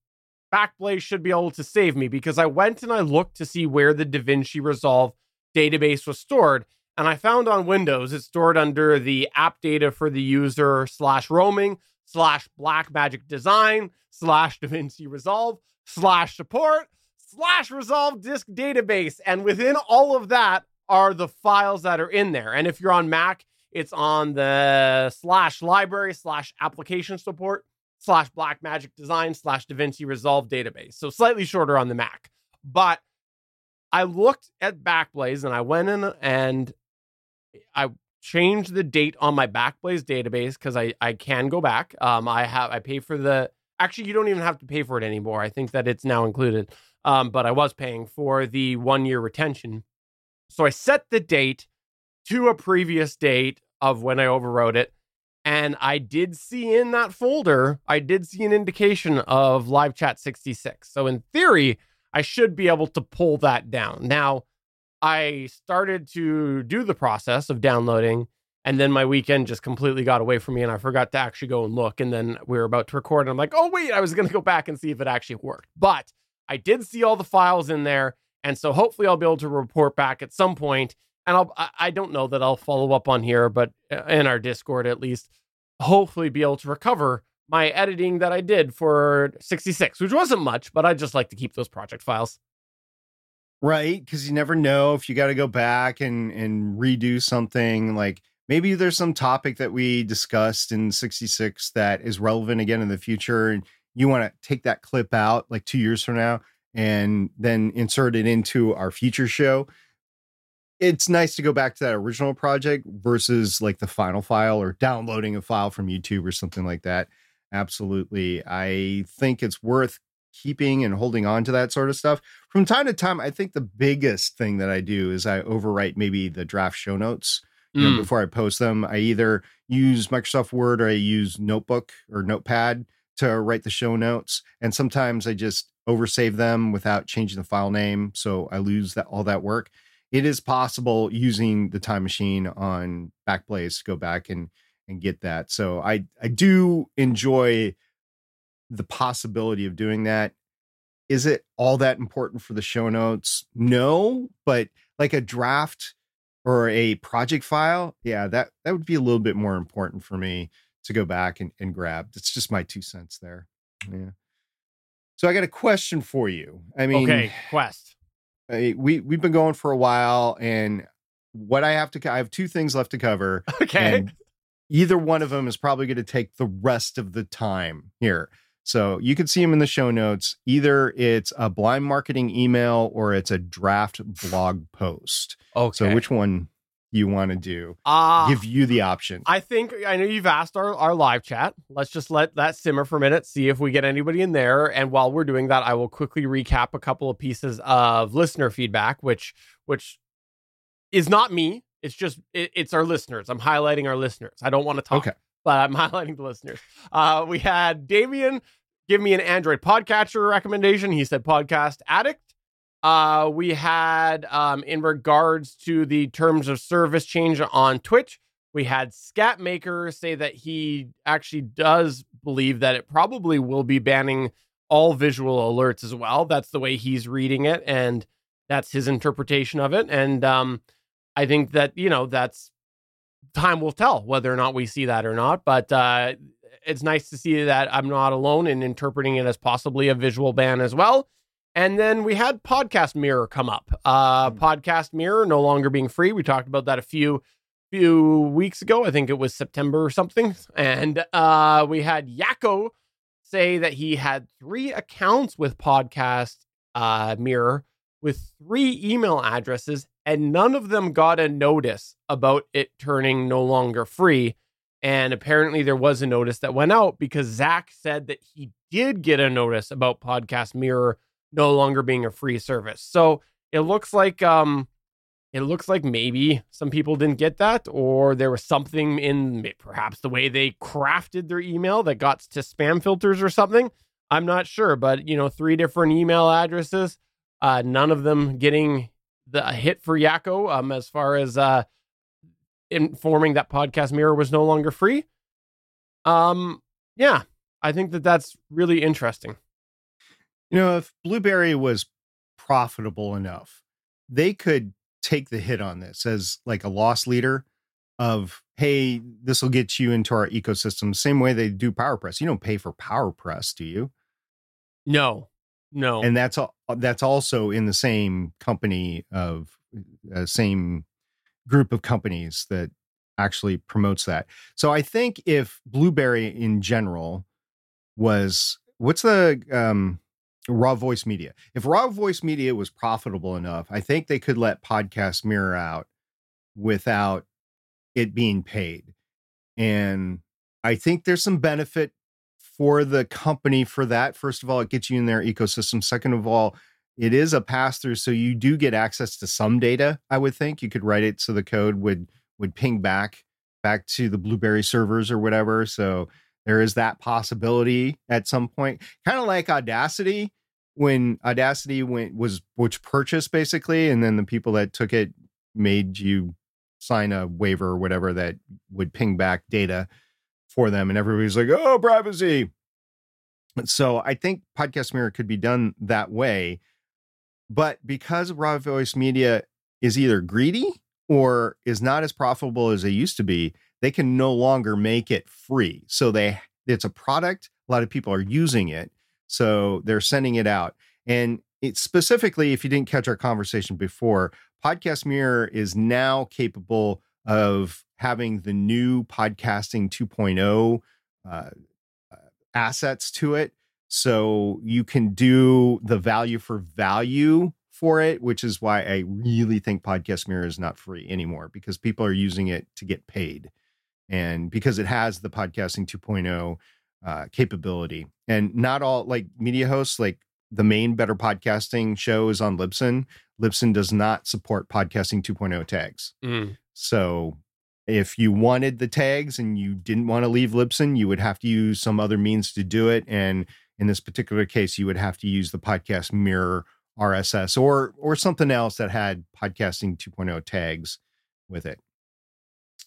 Backblaze should be able to save me because I went and I looked to see where the DaVinci Resolve database was stored. And I found on Windows it's stored under the app data for the user slash roaming slash Blackmagic design slash DaVinci Resolve slash support slash resolve disk database. And within all of that are the files that are in there. And if you're on Mac, it's on the slash library slash application support slash Blackmagic Design slash DaVinci Resolve database. So slightly shorter on the Mac. But I looked at Backblaze and I went in and I changed the date on my Backblaze database because I, I can go back. Um, I have I pay for the actually you don't even have to pay for it anymore. I think that it's now included. Um, but I was paying for the one year retention. So I set the date to a previous date of when I overwrote it and I did see in that folder, I did see an indication of live chat 66. So in theory, I should be able to pull that down. Now, I started to do the process of downloading, and then my weekend just completely got away from me, and I forgot to actually go and look. And then we were about to record, and I'm like, oh, wait, I was going to go back and see if it actually worked. But I did see all the files in there. And so hopefully I'll be able to report back at some point. and I'll I don't know that I'll follow up on here, but uh, in our Discord at least, hopefully be able to recover my editing that I did for 66, which wasn't much, but I just like to keep those project files. Right, because you never know if you got to go back and and redo something. Like maybe there's some topic that we discussed in 66 that is relevant again in the future, and you want to take that clip out like two years from now and then insert it into our future show it's nice to go back to that original project versus like the final file or downloading a file from YouTube or something like that. Absolutely. I think it's worth keeping and holding on to that sort of stuff. From time to time, I think the biggest thing that I do is I overwrite maybe the draft show notes you know, mm. before I post them. I either use Microsoft Word or I use Notebook or Notepad to write the show notes. And sometimes I just oversave them without changing the file name. So I lose that all that work it is possible using the time machine on Backblaze to go back and and get that. So I I do enjoy the possibility of doing that. Is it all that important for the show notes? No, but like a draft or a project file, yeah, that that would be a little bit more important for me to go back and, and grab. It's just my two cents there. Yeah. So I got a question for you. I mean, okay, quest we we've been going for a while, and what I have to I have two things left to cover. [laughs] Okay. either one of them is probably going to take the rest of the time here. So you can see them in the show notes. Either it's a blind marketing email or it's a draft blog post. Okay. So which one you want to do. Uh, Give you the option. I think I know you've asked our, our live chat. Let's just let that simmer for a minute, see if we get anybody in there. And while we're doing that, I will quickly recap a couple of pieces of listener feedback, which which is not me. It's just it, it's our listeners. I'm highlighting our listeners. I don't want to talk, okay. but I'm [laughs] highlighting the listeners. Uh, we had Damien give me an Android podcatcher recommendation. He said podcast addict. Uh, we had um, in regards to the terms of service change on Twitch, we had Scatmaker say that he actually does believe that it probably will be banning all visual alerts as well. That's the way he's reading it, and that's his interpretation of it. And um, I think that you know that's time will tell whether or not we see that or not. But uh, it's nice to see that I'm not alone in interpreting it as possibly a visual ban as well. And then we had Podcast Mirror come up. Uh, mm. Podcast Mirror no longer being free. We talked about that a few few weeks ago. I think it was September or something. And uh, we had Yakko say that he had three accounts with Podcast uh, Mirror with three email addresses, and none of them got a notice about it turning no longer free. And apparently, there was a notice that went out because Zach said that he did get a notice about Podcast Mirror no longer being a free service. So it looks like um, it looks like maybe some people didn't get that, or there was something in perhaps the way they crafted their email that got to spam filters or something. I'm not sure, but you know, three different email addresses, uh, none of them getting the hit for Yakko um, as far as uh, informing that Podcast Mirror was no longer free. Um, yeah, I think that that's really interesting. You know, if Blubrry was profitable enough, they could take the hit on this as like a loss leader of hey this will get you into our ecosystem same way they do powerpress you don't pay for powerpress do you? No. No. And that's that's also in the same company of uh, same group of companies that actually promotes that. So i think if Blubrry in general was what's the um raw voice media. If raw voice media was profitable enough i think they could let podcast mirror out without it being paid. And i think there's some benefit for the company for that. First of all it gets you in their ecosystem. Second of all it is a pass through so you do get access to some data i would think. You could write it so the code would would ping back back to the Blubrry servers or whatever. So there is that possibility at some point kind of like audacity when audacity went was which purchased basically and then the people that took it made you sign a waiver or whatever that would ping back data for them and everybody's like oh privacy! So i think podcast mirror could be done that way but because raw voice media is either greedy or is not as profitable as they used to be they can no longer make it free. So they it's a product. A lot of people are using it. So they're sending it out. And it's specifically, if you didn't catch our conversation before, Podcast Mirror is now capable of having the new podcasting 2.0 uh, uh, assets to it. So you can do the value for value for it, which is why I really think Podcast Mirror is not free anymore because people are using it to get paid and because it has the podcasting 2.0 uh, capability and not all like media hosts like the main better podcasting show is on libsyn. Libsyn does not support podcasting 2.0 tags. Mm. so if you wanted the tags and you didn't want to leave libsyn you would have to use some other means to do it and in this particular case you would have to use the podcast mirror rss or or something else that had podcasting 2.0 tags with it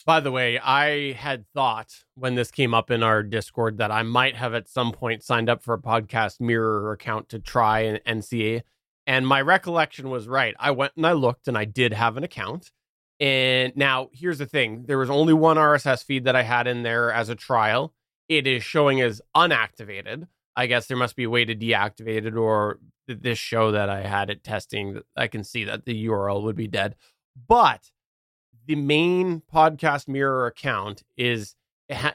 by the way, I had thought when this came up in our Discord that I might have at some point signed up for a podcast mirror account to try an NCA. And my recollection was right. I went and I looked and I did have an account. And now here's the thing there was only one RSS feed that I had in there as a trial. It is showing as unactivated. I guess there must be a way to deactivate it, or this show that I had it testing, I can see that the URL would be dead. But the main podcast mirror account is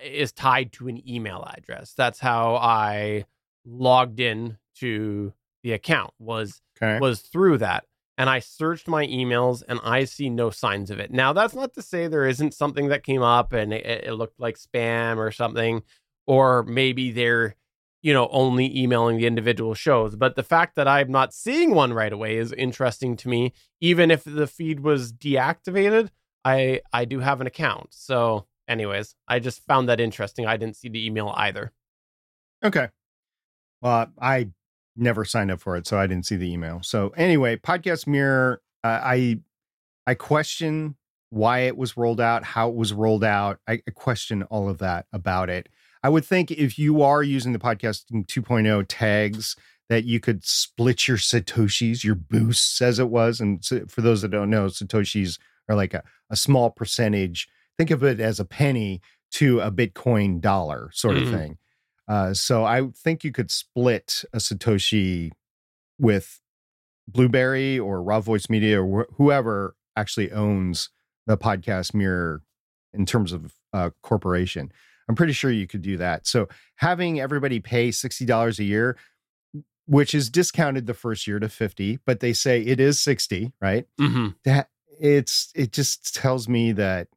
is tied to an email address. That's how I logged in to the account was okay. was through that. And I searched my emails and I see no signs of it. Now that's not to say there isn't something that came up and it, it looked like spam or something, or maybe they're you know only emailing the individual shows. But the fact that I'm not seeing one right away is interesting to me. Even if the feed was deactivated, I I do have an account. So, anyways, I just found that interesting. I didn't see the email either. Okay. Well, I never signed up for it, so I didn't see the email. So, anyway, Podcast Mirror, uh, I I question why it was rolled out, how it was rolled out. I, question all of that about it. I would think if you are using the podcasting 2.0 tags, that you could split your satoshis, your boosts, as it was. And so for those that don't know, satoshis are like a, a small percentage. Think of it as a penny to a Bitcoin dollar sort of mm-hmm. thing. Uh, so I think you could split a Satoshi with Blubrry or Raw Voice Media or wh- whoever actually owns the podcast mirror in terms of uh, corporation. I'm pretty sure you could do that. So having everybody pay $60 a year, which is discounted the first year to 50, but they say it is 60, right? Mm-hmm. That it's it just tells me that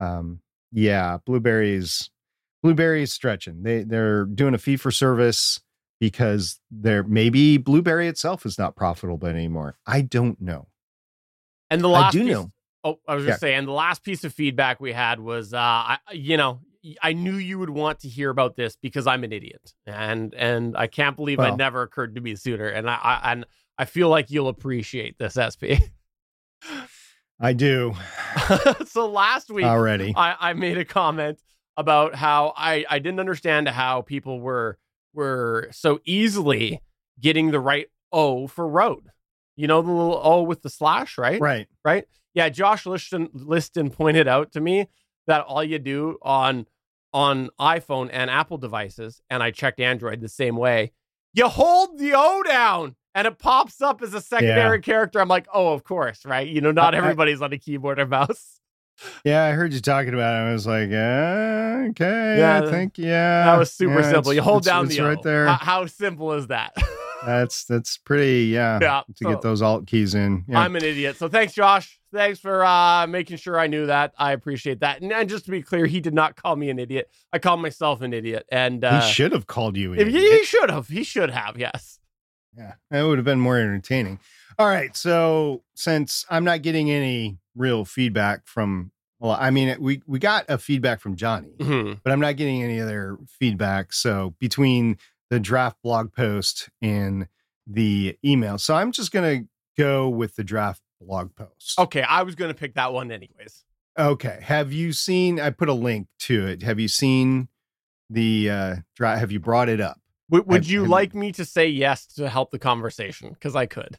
um yeah, blueberries Blubrry is stretching. They they're doing a fee for service because they're maybe Blubrry itself is not profitable anymore. I don't know. And the last I do piece, know. Oh, I was Yeah. gonna the last piece of feedback we had was, uh, I, you know, I knew you would want to hear about this because I'm an idiot, and and I can't believe Well. it never occurred to me sooner. And I, I and I feel like you'll appreciate this, SP. [laughs] I do [laughs] so last week, already. I, I made a comment about how I, I didn't understand how people were were so easily getting the right O for road. You know the little O with the slash, right? Right. Right. Yeah. Josh Liston, Liston pointed out to me that all you do on on iPhone and Apple devices, and I checked Android the same way. You hold the O down and it pops up as a secondary character. I'm like, oh, of course, right? You know, not everybody's on a keyboard or mouse. Yeah, I heard you talking about it. I was like, uh, okay, Yeah, I think yeah. That was super yeah, simple. You hold it's- down it's the right O. there. How, how simple is that? [laughs] That's that's pretty yeah. yeah. To so get those alt keys in. Yeah. I'm an idiot. So thanks, Josh. Thanks for uh, making sure I knew that. I appreciate that. And, and just to be clear, he did not call me an idiot. I called myself an idiot. And uh, he should have called you. an if- idiot. he should have. He should have. Yes. Yeah, that would have been more entertaining. All right, so since I'm not getting any real feedback from, well, I mean, we we got a feedback from Johnny, Mhm. but I'm not getting any other feedback. So between the draft blog post and the email, so I'm just gonna go with the draft blog post. Okay. I was going to pick that one anyways. Okay. Have you seen? I put a link to it. Have you seen the uh draft? Have you brought it up? W- would Have- you have- like me to say yes to help the conversation? Because I could.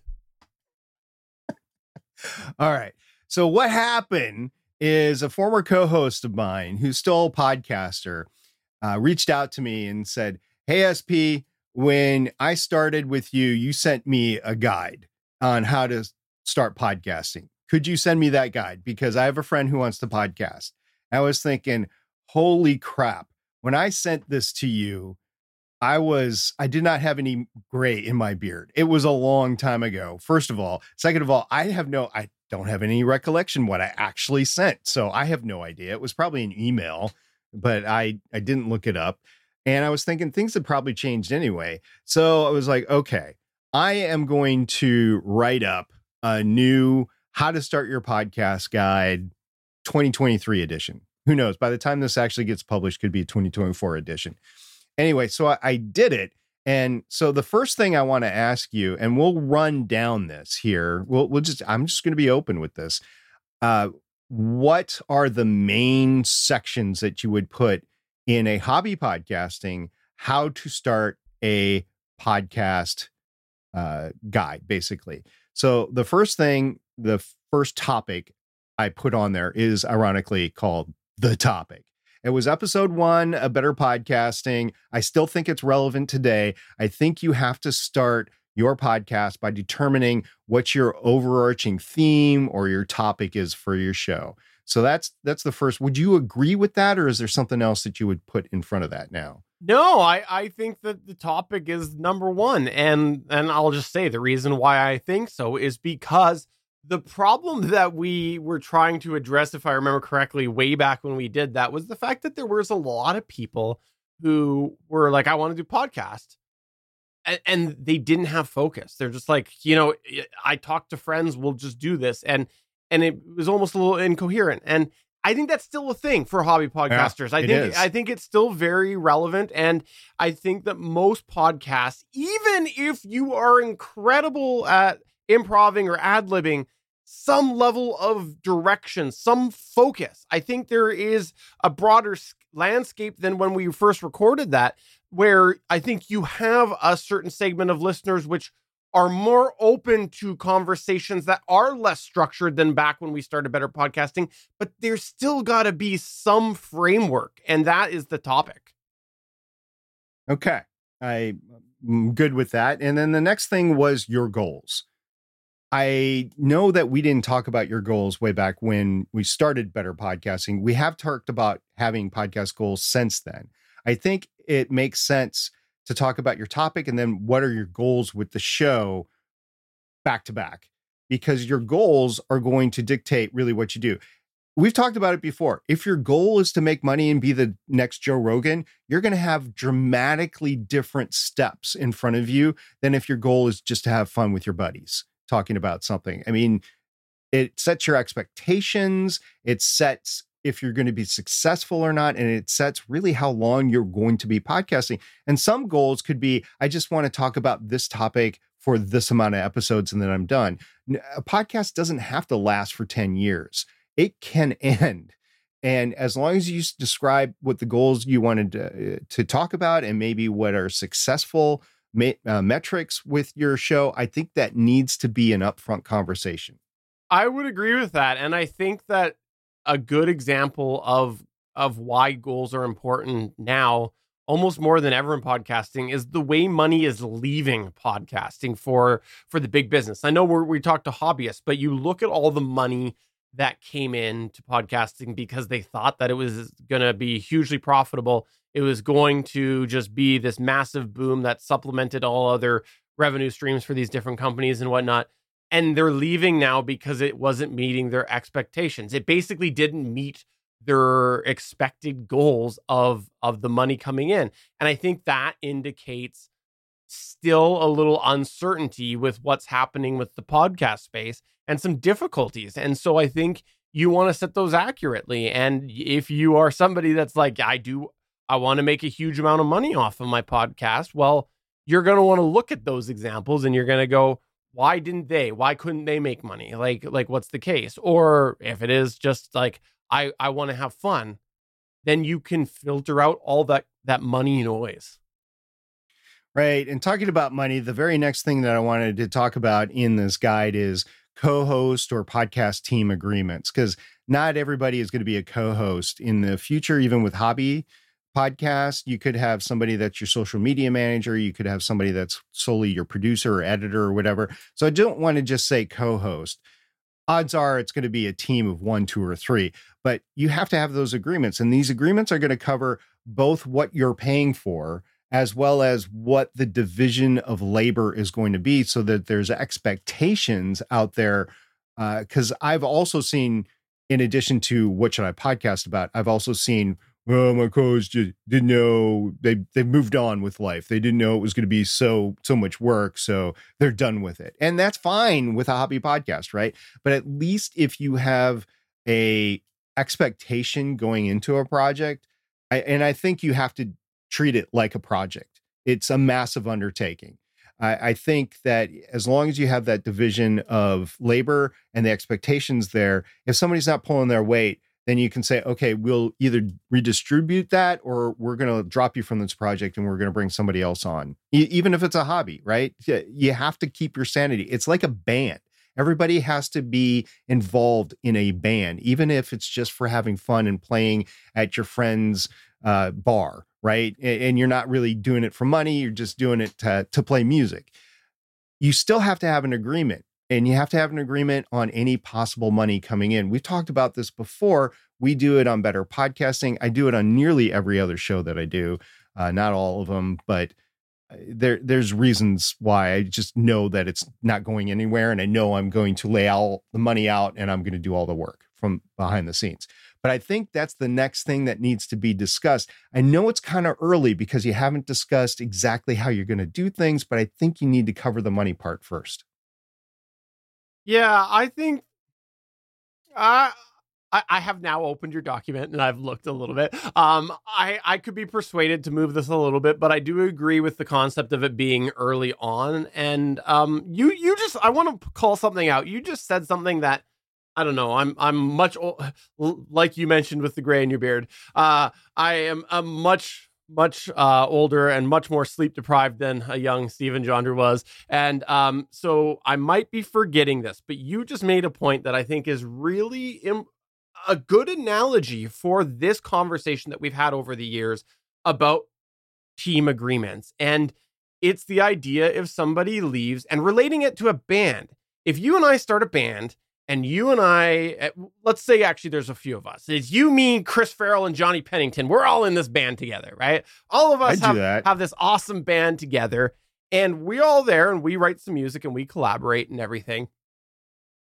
All right. So what happened is a former co-host of mine who's still a podcaster uh, reached out to me and said, "Hey SP, when I started with you, you sent me a guide on how to start podcasting. Could you send me that guide because I have a friend who wants to podcast?" I was thinking, "Holy crap. When I sent this to you, I was I did not have any gray in my beard. It was a long time ago. First of all, second of all, I have no I don't have any recollection what I actually sent. So I have no idea. It was probably an email, but I I didn't look it up. And I was thinking things had probably changed anyway. So I was like, okay, I am going to write up a new how to start your podcast guide 2023 edition. Who knows? By the time this actually gets published, could be a 2024 edition anyway, so I, I did it. And so the first thing I want to ask you, and we'll run down this here. We'll we'll just I'm just going to be open with this. Uh, what are the main sections that you would put in a hobby podcasting? How to start a podcast uh, guide, basically. So the first thing, the first topic I put on there is ironically called the topic. It was episode one, a better podcasting. I still think it's relevant today. I think you have to start your podcast by determining what your overarching theme or your topic is for your show. So that's that's the first. Would you agree with that, or is there something else that you would put in front of that now? No, I, I think that the topic is number one. And and I'll just say the reason why I think so is because the problem that we were trying to address, if I remember correctly, way back when we did that, was the fact that there was a lot of people who were like, I want to do podcast. And, and they didn't have focus. They're just like, you know, I talk to friends, we'll just do this. And and it was almost a little incoherent. And I think that's still a thing for hobby podcasters. I think. I think it's still very relevant, and I think that most podcasts, even if you are incredible at improving or ad libbing, some level of direction, some focus. I think there is a broader landscape than when we first recorded that, where I think you have a certain segment of listeners which are more open to conversations that are less structured than back when we started better podcasting, but there's still got to be some framework, and that is the topic. Okay. I, am good with that. And then the next thing was your goals. I know that we didn't talk about your goals way back when we started Better Podcasting. We have talked about having podcast goals since then. I think it makes sense to talk about your topic and then what are your goals with the show back to back because your goals are going to dictate really what you do. We've talked about it before. If your goal is to make money and be the next Joe Rogan, you're going to have dramatically different steps in front of you than if your goal is just to have fun with your buddies talking about something. I mean, it sets your expectations, it sets if you're going to be successful or not. And it sets really how long you're going to be podcasting. And some goals could be I just want to talk about this topic for this amount of episodes and then I'm done. A podcast doesn't have to last for 10 years, it can [laughs] end. And as long as you describe what the goals you wanted to, uh, to talk about and maybe what are successful uh, metrics with your show, I think that needs to be an upfront conversation. I would agree with that. And I think that a good example of of why goals are important now almost more than ever in podcasting is the way money is leaving podcasting for for the big business. I know we we talk to hobbyists, but you look at all the money that came in to podcasting because they thought that it was going to be hugely profitable. It was going to just be this massive boom that supplemented all other revenue streams for these different companies and whatnot and they're leaving now because it wasn't meeting their expectations. It basically didn't meet their expected goals of of the money coming in. And I think that indicates still a little uncertainty with what's happening with the podcast space and some difficulties. And so I think you want to set those accurately. And if you are somebody that's like, I do, I want to make a huge amount of money off of my podcast, well, you're going to want to look at those examples and you're going to go, why didn't they why couldn't they make money like like what's the case or if it is just like i i want to have fun then you can filter out all that that money noise right and talking about money the very next thing that i wanted to talk about in this guide is co-host or podcast team agreements because not everybody is going to be a co-host in the future even with hobby podcast. You could have somebody that's your social media manager. You could have somebody that's solely your producer or editor or whatever. So I don't want to just say co host. Odds are it's going to be a team of one, two, or three, but you have to have those agreements. And these agreements are going to cover both what you're paying for as well as what the division of labor is going to be so that there's expectations out there. Because uh, I've also seen, in addition to what should I podcast about, I've also seen well, my co-host just didn't know they they moved on with life. They didn't know it was going to be so so much work, so they're done with it, and that's fine with a hobby podcast, right? But at least if you have a expectation going into a project, I, and I think you have to treat it like a project. It's a massive undertaking. I, I think that as long as you have that division of labor and the expectations there, if somebody's not pulling their weight then you can say, okay, we'll either redistribute that or we're going to drop you from this project and we're going to bring somebody else on, e- even if it's a hobby, right? You have to keep your sanity. It's like a band. Everybody has to be involved in a band, even if it's just for having fun and playing at your friend's uh, bar, right? And you're not really doing it for money, you're just doing it to, to play music. You still have to have an agreement and you have to have an agreement on any possible money coming in. We've talked about this before. We do it on Better Podcasting. I do it on nearly every other show that I do, uh, not all of them, but uh, there there's reasons why I just know that it's not going anywhere, and I know I'm going to lay all the money out, and I'm going to do all the work from behind the scenes. But I think that's the next thing that needs to be discussed. I know it's kind of early because you haven't discussed exactly how you're going to do things, but I think you need to cover the money part first. Yeah, I think uh, I, I have now opened your document and I've looked a little bit. Um, I, I could be persuaded to move this a little bit, but I do agree with the concept of it being early on. And um, you you just I want to call something out. You just said something that I don't know. I'm I'm much like you mentioned with the gray in your beard. Uh, I am a much much uh, older and much more sleep deprived than a young Stephen Jonder was. And um, so I might be forgetting this, but you just made a point that I think is really Im- a good analogy for this conversation that we've had over the years about team agreements. And it's the idea if somebody leaves and relating it to a band. If you and I start a band and you and I, eh, let's say actually there's a few of us. It's you, me, Chris Farrell, and Johnny Pennington. We're all in this band together, right? All of us have, that. have this awesome band together, and we're all there and we write some music and we collaborate and everything.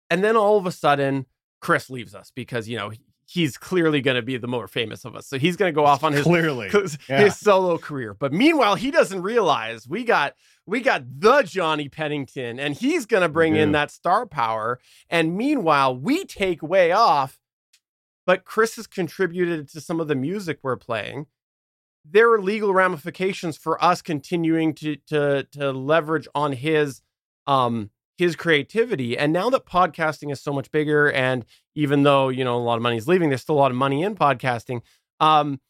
And then all of a sudden, Chris leaves us because, you know, he's clearly going to be the more famous of us. So he's going to go off on his Clearly. [laughs] his, Yeah. solo career. But meanwhile, he doesn't realize we got we got the Johnny Pennington, and he's going to bring in that star power. And meanwhile, we take way off. But Chris has contributed to some of the music we're playing. There are legal ramifications for us continuing to to to leverage on his um his creativity. And now that podcasting is so much bigger, and even though you know a lot of money is leaving, there's still a lot of money in podcasting. Um,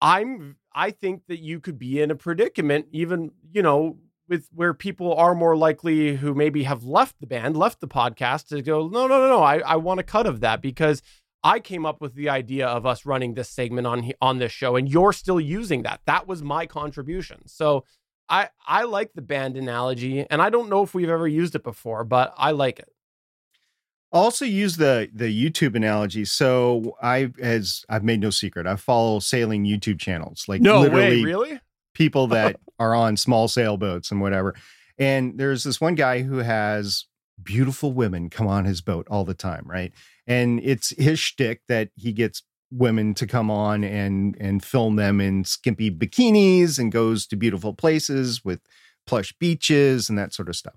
I'm I think that you could be in a predicament, even you know, with where people are more likely who maybe have left the band, left the podcast to go, no, no, no, no, I, I want a cut of that because I came up with the idea of us running this segment on on this show, and you're still using that. That was my contribution. So I I like the band analogy, and I don't know if we've ever used it before, but I like it. I also use the the YouTube analogy. So I as I've made no secret, I follow sailing YouTube channels, like no literally really? people that [laughs] are on small sailboats and whatever. And there's this one guy who has beautiful women come on his boat all the time, right? And it's his shtick that he gets women to come on and and film them in skimpy bikinis and goes to beautiful places with plush beaches and that sort of stuff.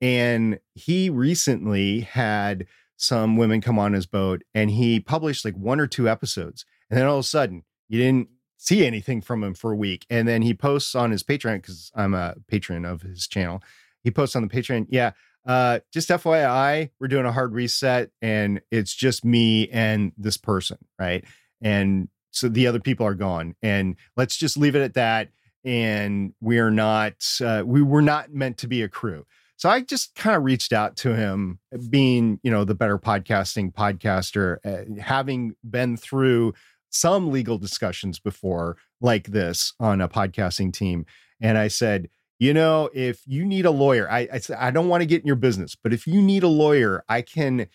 And he recently had some women come on his boat and he published like one or two episodes. And then all of a sudden, you didn't see anything from him for a week. And then he posts on his Patreon because I'm a patron of his channel. He posts on the Patreon, yeah, uh, just FYI, we're doing a hard reset and it's just me and this person, right? And so the other people are gone. And let's just leave it at that. And we're not, uh, we were not meant to be a crew. So I just kind of reached out to him, being, you know, the better podcasting podcaster, uh, having been through some legal discussions before like this on a podcasting team. And I said, you know, if you need a lawyer, I, I I don't want to get in your business, but if you need a lawyer, I can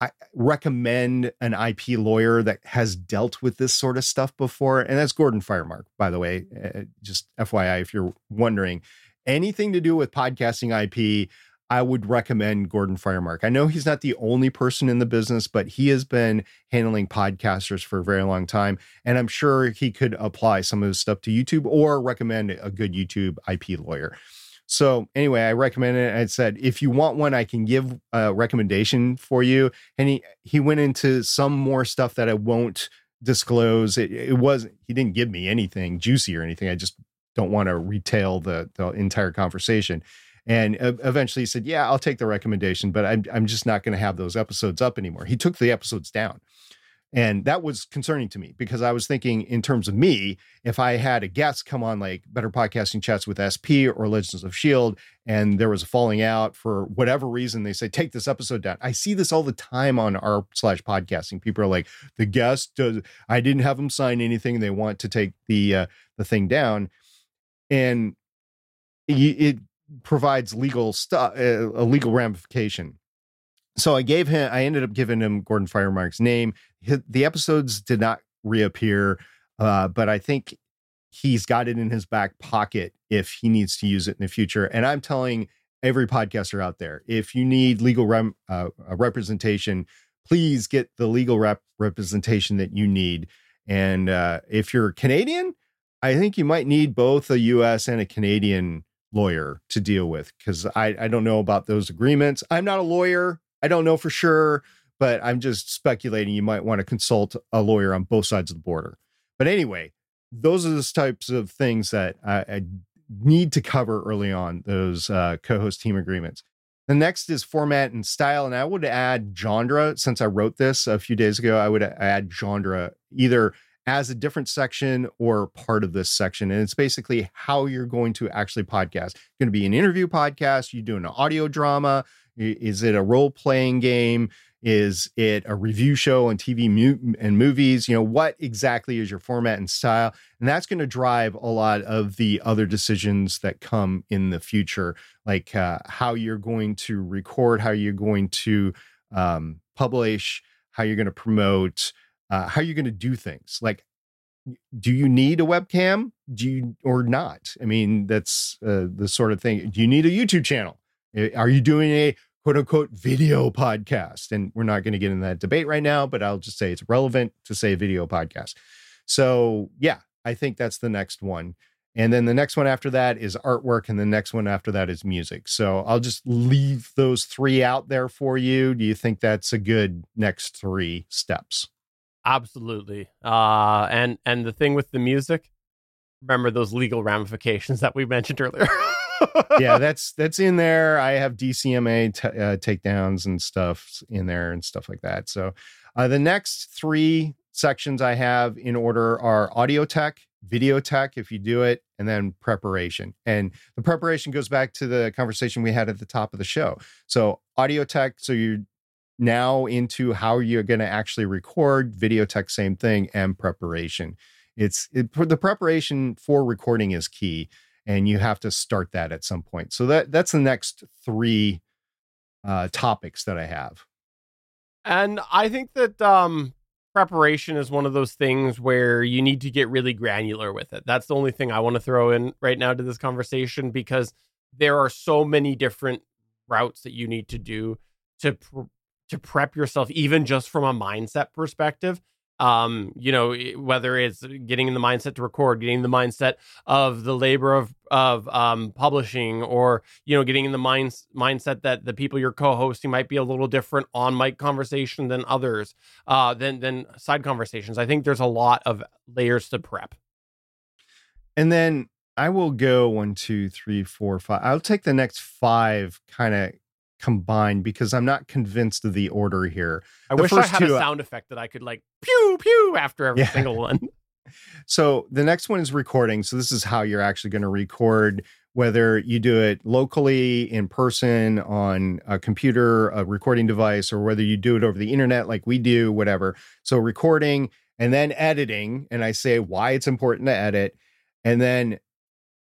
I recommend an IP lawyer that has dealt with this sort of stuff before. And that's Gordon Firemark, by the way. Uh, just FYI, if you're wondering anything to do with podcasting IP, I would recommend Gordon Firemark. I know he's not the only person in the business, but he has been handling podcasters for a very long time. And I'm sure he could apply some of his stuff to YouTube or recommend a good YouTube IP lawyer. So anyway, I recommended it. I said, if you want one, I can give a recommendation for you. And he he went into some more stuff that I won't disclose. It, it was he didn't give me anything juicy or anything. I just don't want to retail the the entire conversation. And eventually he said, "Yeah, I'll take the recommendation, but I'm I'm just not going to have those episodes up anymore." He took the episodes down. And that was concerning to me because I was thinking, in terms of me, if I had a guest come on like Better Podcasting Chats with SP or Legends of S.H.I.E.L.D., and there was a falling out for whatever reason, they say, take this episode down. I see this all the time on r slash podcasting. People are like, the guest does, I didn't have them sign anything. They want to take the, uh, the thing down. And it provides legal stuff, uh, a legal ramification. So I gave him, I ended up giving him Gordon Firemark's name. The episodes did not reappear, uh, but I think he's got it in his back pocket if he needs to use it in the future. And I'm telling every podcaster out there, if you need legal rem, uh, representation, please get the legal rep representation that you need. And uh, if you're Canadian, I think you might need both a US and a Canadian lawyer to deal with because I, I don't know about those agreements. I'm not a lawyer. I don't know for sure, but I'm just speculating you might want to consult a lawyer on both sides of the border. But anyway, those are the types of things that I, I need to cover early on those uh, co-host team agreements. The next is format and style, and I would add genre. Since I wrote this a few days ago, I would add genre either as a different section or part of this section. And it's basically how you're going to actually podcast. It's going to be an interview podcast. You're doing an audio drama. Is it a role playing game? Is it a review show on TV and movies? You know, what exactly is your format and style? And that's going to drive a lot of the other decisions that come in the future, like uh, how you're going to record, how you're going to um, publish, how you're going to promote, uh, how are you're going to do things. Like, do you need a webcam? Do you or not? I mean, that's uh, the sort of thing. Do you need a YouTube channel? Are you doing a quote unquote video podcast. And we're not going to get in that debate right now, but I'll just say it's relevant to say video podcast. So, yeah, I think that's the next one. And then the next one after that is artwork, and the next one after that is music. So I'll just leave those three out there for you. Do you think that's a good next three steps? Absolutely. Uh, and and the thing with the music, remember those legal ramifications that we mentioned earlier. [laughs] yeah, that's that's in there. I have DCMA t- uh, takedowns and stuff in there and stuff like that. So uh, the next three sections I have in order are audio tech, video tech, if you do it, and then preparation. And the preparation goes back to the conversation we had at the top of the show. So audio tech, so you're now into how you're going to actually record, video tech, same thing, and preparation. It's it, the preparation for recording is key and you have to start that at some point. So that that's the next three uh, topics that I have. And I think that um, preparation is one of those things where you need to get really granular with it. That's the only thing I want to throw in right now to this conversation because there are so many different routes that you need to do to pr- to prep yourself even just from a mindset perspective um you know whether it's getting in the mindset to record getting the mindset of the labor of of um publishing or you know getting in the mind mindset that the people you're co-hosting might be a little different on mic conversation than others uh than than side conversations. I think there's a lot of layers to prep. And then i will go one two three four five. I'll take the next five kind of combined because I'm not convinced of the order here. I the wish I had two, a uh sound effect that I could like pew pew after every yeah. single one. [laughs] so the next one is recording. So this is how you're actually going to record whether you do it locally in person on a computer, a recording device, or whether you do it over the internet like we do, whatever. So recording and then editing. And I say why it's important to edit. And then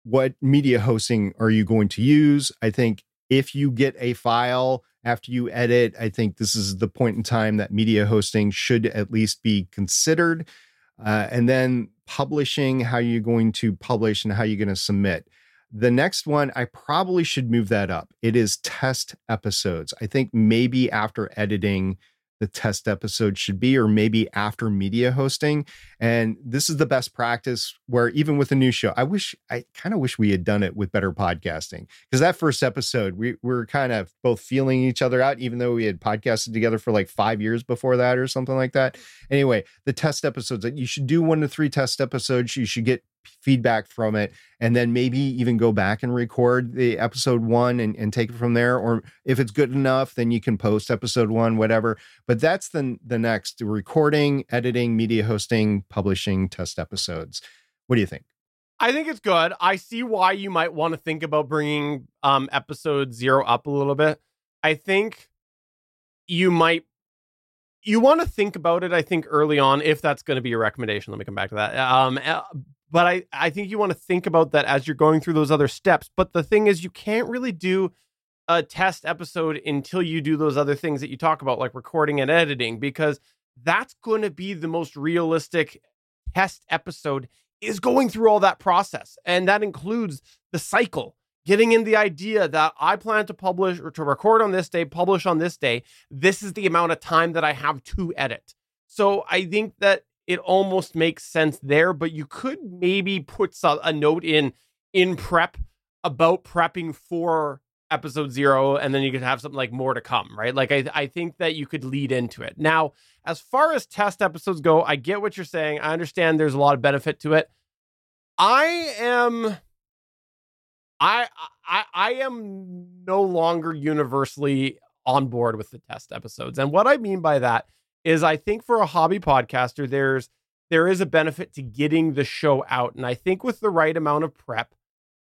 what media hosting are you going to use? I think if you get a file after you edit, I think this is the point in time that media hosting should at least be considered. Uh, and then publishing, how you're going to publish and how you're going to submit. The next one, I probably should move that up. It is test episodes. I think maybe after editing, the test episode should be, or maybe after media hosting. And this is the best practice where even with a new show, I wish, I kind of wish we had done it with better podcasting. Because that first episode, we, we were kind of both feeling each other out, even though we had podcasted together for like five years before that or something like that. Anyway, the test episodes, that you should do one to three test episodes. You should get feedback from it and then maybe even go back and record the episode one and, and take it from there or if it's good enough then you can post episode one whatever. But that's the the next recording editing media hosting publishing test episodes. What do you think? I think it's good. I see why you might want to think about bringing um episode 0 up a little bit. I think you might you want to think about it i think early on if that's going to be a recommendation. Let me come back to that. Um uh, but I, I think you want to think about that as you're going through those other steps. But the thing is, you can't really do a test episode until you do those other things that you talk about, like recording and editing, because that's going to be the most realistic test episode is going through all that process. And that includes the cycle, getting in the idea that I plan to publish or to record on this day, publish on this day. This is the amount of time that I have to edit. So I think that it almost makes sense there. But you could maybe put a note in in prep about prepping for episode zero, and then you could have something like more to come, right? Like I, I think that you could lead into it. Now, as far as test episodes go, I get what you're saying. I understand there's a lot of benefit to it. I am I I I am no longer universally on board with the test episodes. And what I mean by that is I think for a hobby podcaster, there's there is a benefit to getting the show out. And I think with the right amount of prep,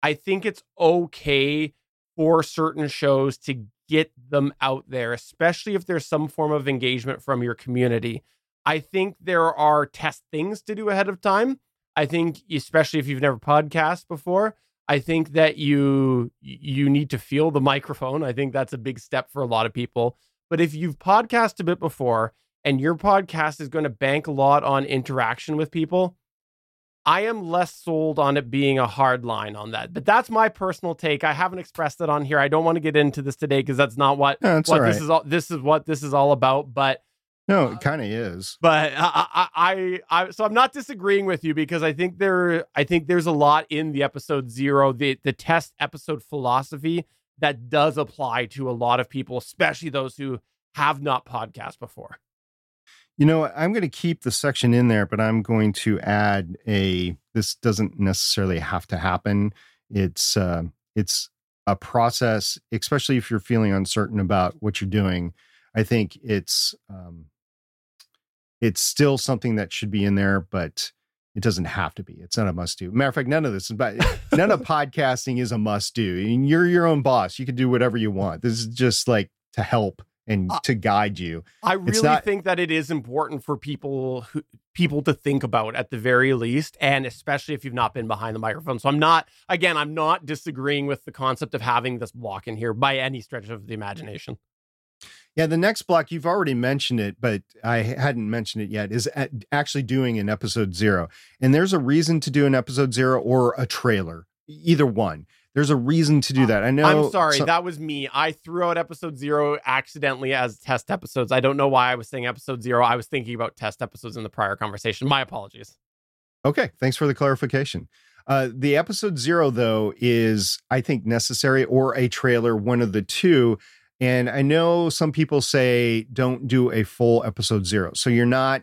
I think it's okay for certain shows to get them out there, especially if there's some form of engagement from your community. I think there are test things to do ahead of time. I think, especially if you've never podcast before, I think that you you need to feel the microphone. I think that's a big step for a lot of people. But if you've podcasted a bit before and your podcast is going to bank a lot on interaction with people, I am less sold on it being a hard line on that. But that's my personal take. I haven't expressed it on here. I don't want to get into this today because that's not what, No, what right. this is all this is what this is all about. But No, uh, it kind of is. but I, I, I, I, so I'm not disagreeing with you because I think there, I think there's a lot in the episode zero, the the test episode philosophy that does apply to a lot of people, especially those who have not podcast before. You know. I'm going to keep the section in there, but I'm going to add a. This doesn't necessarily have to happen. It's uh, it's a process, especially if you're feeling uncertain about what you're doing. I think it's um, it's still something that should be in there, but it doesn't have to be. It's not a must do. Matter of fact, none of this is but [laughs] none of podcasting is a must do. You're your own boss. You can do whatever you want. This is just like to help and Uh, to guide you. I really not- think that it is important for people who people to think about at the very least, and especially if you've not been behind the microphone. So I'm not, again, I'm not disagreeing with the concept of having this block in here by any stretch of the imagination. Yeah, the next block you've already mentioned it, but I hadn't mentioned it yet. Is actually doing an episode zero, and there's a reason to do an episode zero or a trailer, either one. There's a reason to do that. I know. I'm sorry, some- that was me. I threw out episode zero accidentally as test episodes. I don't know why I was saying episode zero. I was thinking about test episodes in the prior conversation. My apologies. Okay, thanks for the clarification. Uh, the episode zero, though, is I think necessary or a trailer, one of the two. And I know some people say don't do a full episode zero. So you're not,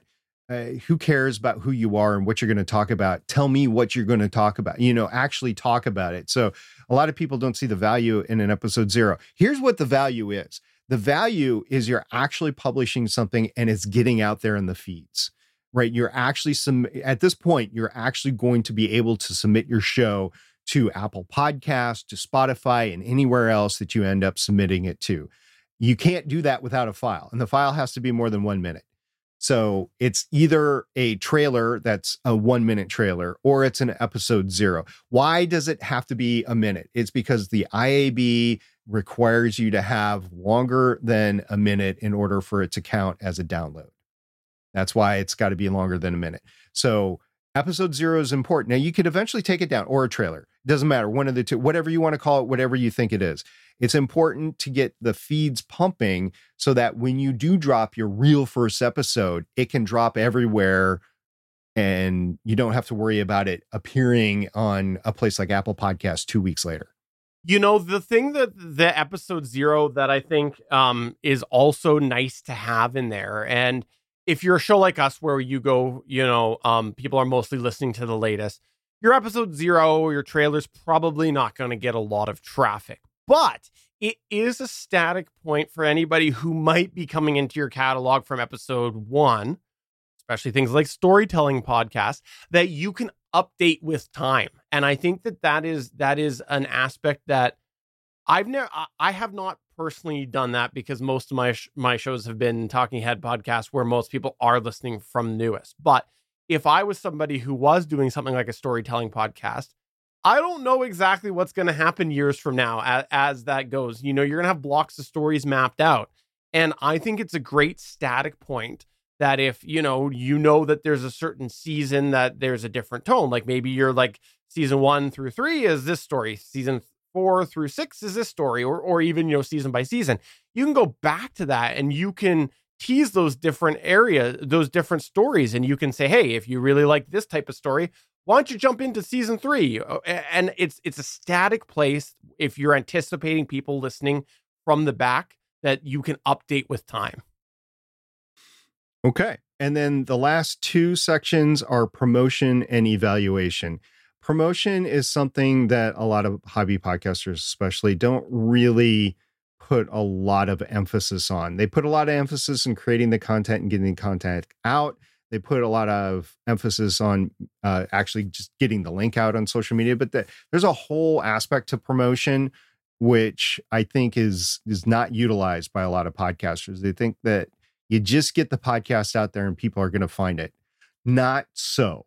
who cares about who you are and what you're going to talk about? Tell me what you're going to talk about. You know, actually talk about it. So a lot of people don't see the value in an episode zero. Here's what the value is the value is you're actually publishing something and it's getting out there in the feeds right? You're actually some at this point, you're actually going to be able to submit your show to Apple Podcasts, to Spotify, and anywhere else that you end up submitting it to. You can't do that without a file, and the file has to be more than one minute. So it's either a trailer that's a one minute trailer or it's an episode zero. Why does it have to be a minute? It's because the IAB requires you to have longer than a minute in order for it to count as a download. That's why it's got to be longer than a minute. So episode zero is important. Now you could eventually take it down or a trailer. It doesn't matter. One of the two, whatever you want to call it, whatever you think it is. It's important to get the feeds pumping so that when you do drop your real first episode, it can drop everywhere and you don't have to worry about it appearing on a place like Apple Podcasts two weeks later. You know, the thing that the episode zero that I think um, is also nice to have in there, and if you're a show like us where you go, you know, um, people are mostly listening to the latest, your episode zero your trailer's probably not going to get a lot of traffic, but it is a static point for anybody who might be coming into your catalog from episode one, especially things like storytelling podcasts that you can update with time. And I think that that is that is an aspect that I've never I- have not personally done that because most of my sh- my shows have been talking head podcasts where most people are listening from newest. But if I was somebody who was doing something like a storytelling podcast, I don't know exactly what's going to happen years from now as, as that goes. You know, you're going to have blocks of stories mapped out. And I think it's a great static point that if, you know, you know that there's a certain season that there's a different tone, like maybe you're like season 1 through 3 is this story, season 4 through 6 is this story or or even, you know, season by season. You can go back to that and you can tease those different areas, those different stories and you can say, "Hey, if you really like this type of story, why don't you jump into season three? Uh, And it's it's a static place if you're anticipating people listening from the back that you can update with time. Okay. And then the last two sections are promotion and evaluation. Promotion is something that a lot of hobby podcasters, especially, don't really put a lot of emphasis on. They put a lot of emphasis in creating the content and getting the content out. They put a lot of emphasis on uh, actually just getting the link out on social media. But the, there's a whole aspect to promotion which I think is is not utilized by a lot of podcasters. They think that you just get the podcast out there and people are going to find it. Not so.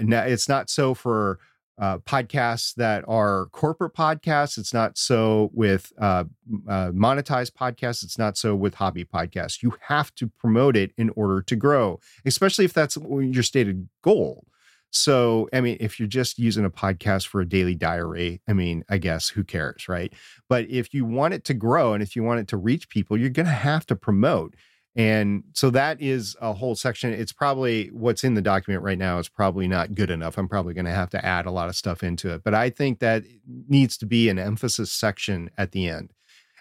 Now, it's not so for uh, podcasts that are corporate podcasts. It's not so with uh, uh, monetized podcasts. It's not so with hobby podcasts. You have to promote it in order to grow, especially if that's your stated goal. So, I mean, if you're just using a podcast for a daily diary, I mean, I guess who cares, right? But if you want it to grow and if you want it to reach people, you're going to have to promote. And so that is a whole section. It's probably what's in the document right now is probably not good enough. I'm probably going to have to add a lot of stuff into it. But I think that needs to be an emphasis section at the end.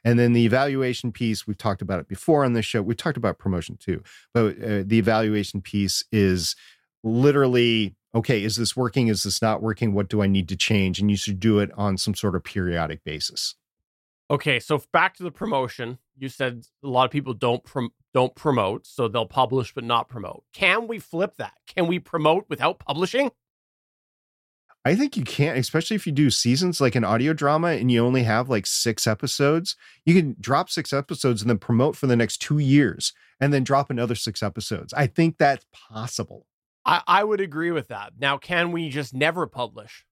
And then the evaluation piece, we've talked about it before on this show. We talked about promotion too, but uh, the evaluation piece is literally okay, is this working? Is this not working? What do I need to change? And you should do it on some sort of periodic basis. Okay, so back to the promotion. You said a lot of people don't prom- don't promote, so they'll publish but not promote. Can we flip that? Can we promote without publishing? I think you can't, especially if you do seasons like an audio drama and you only have like six episodes. You can drop six episodes and then promote for the next two years and then drop another six episodes. I think that's possible. I, I would agree with that. Now, can we just never publish?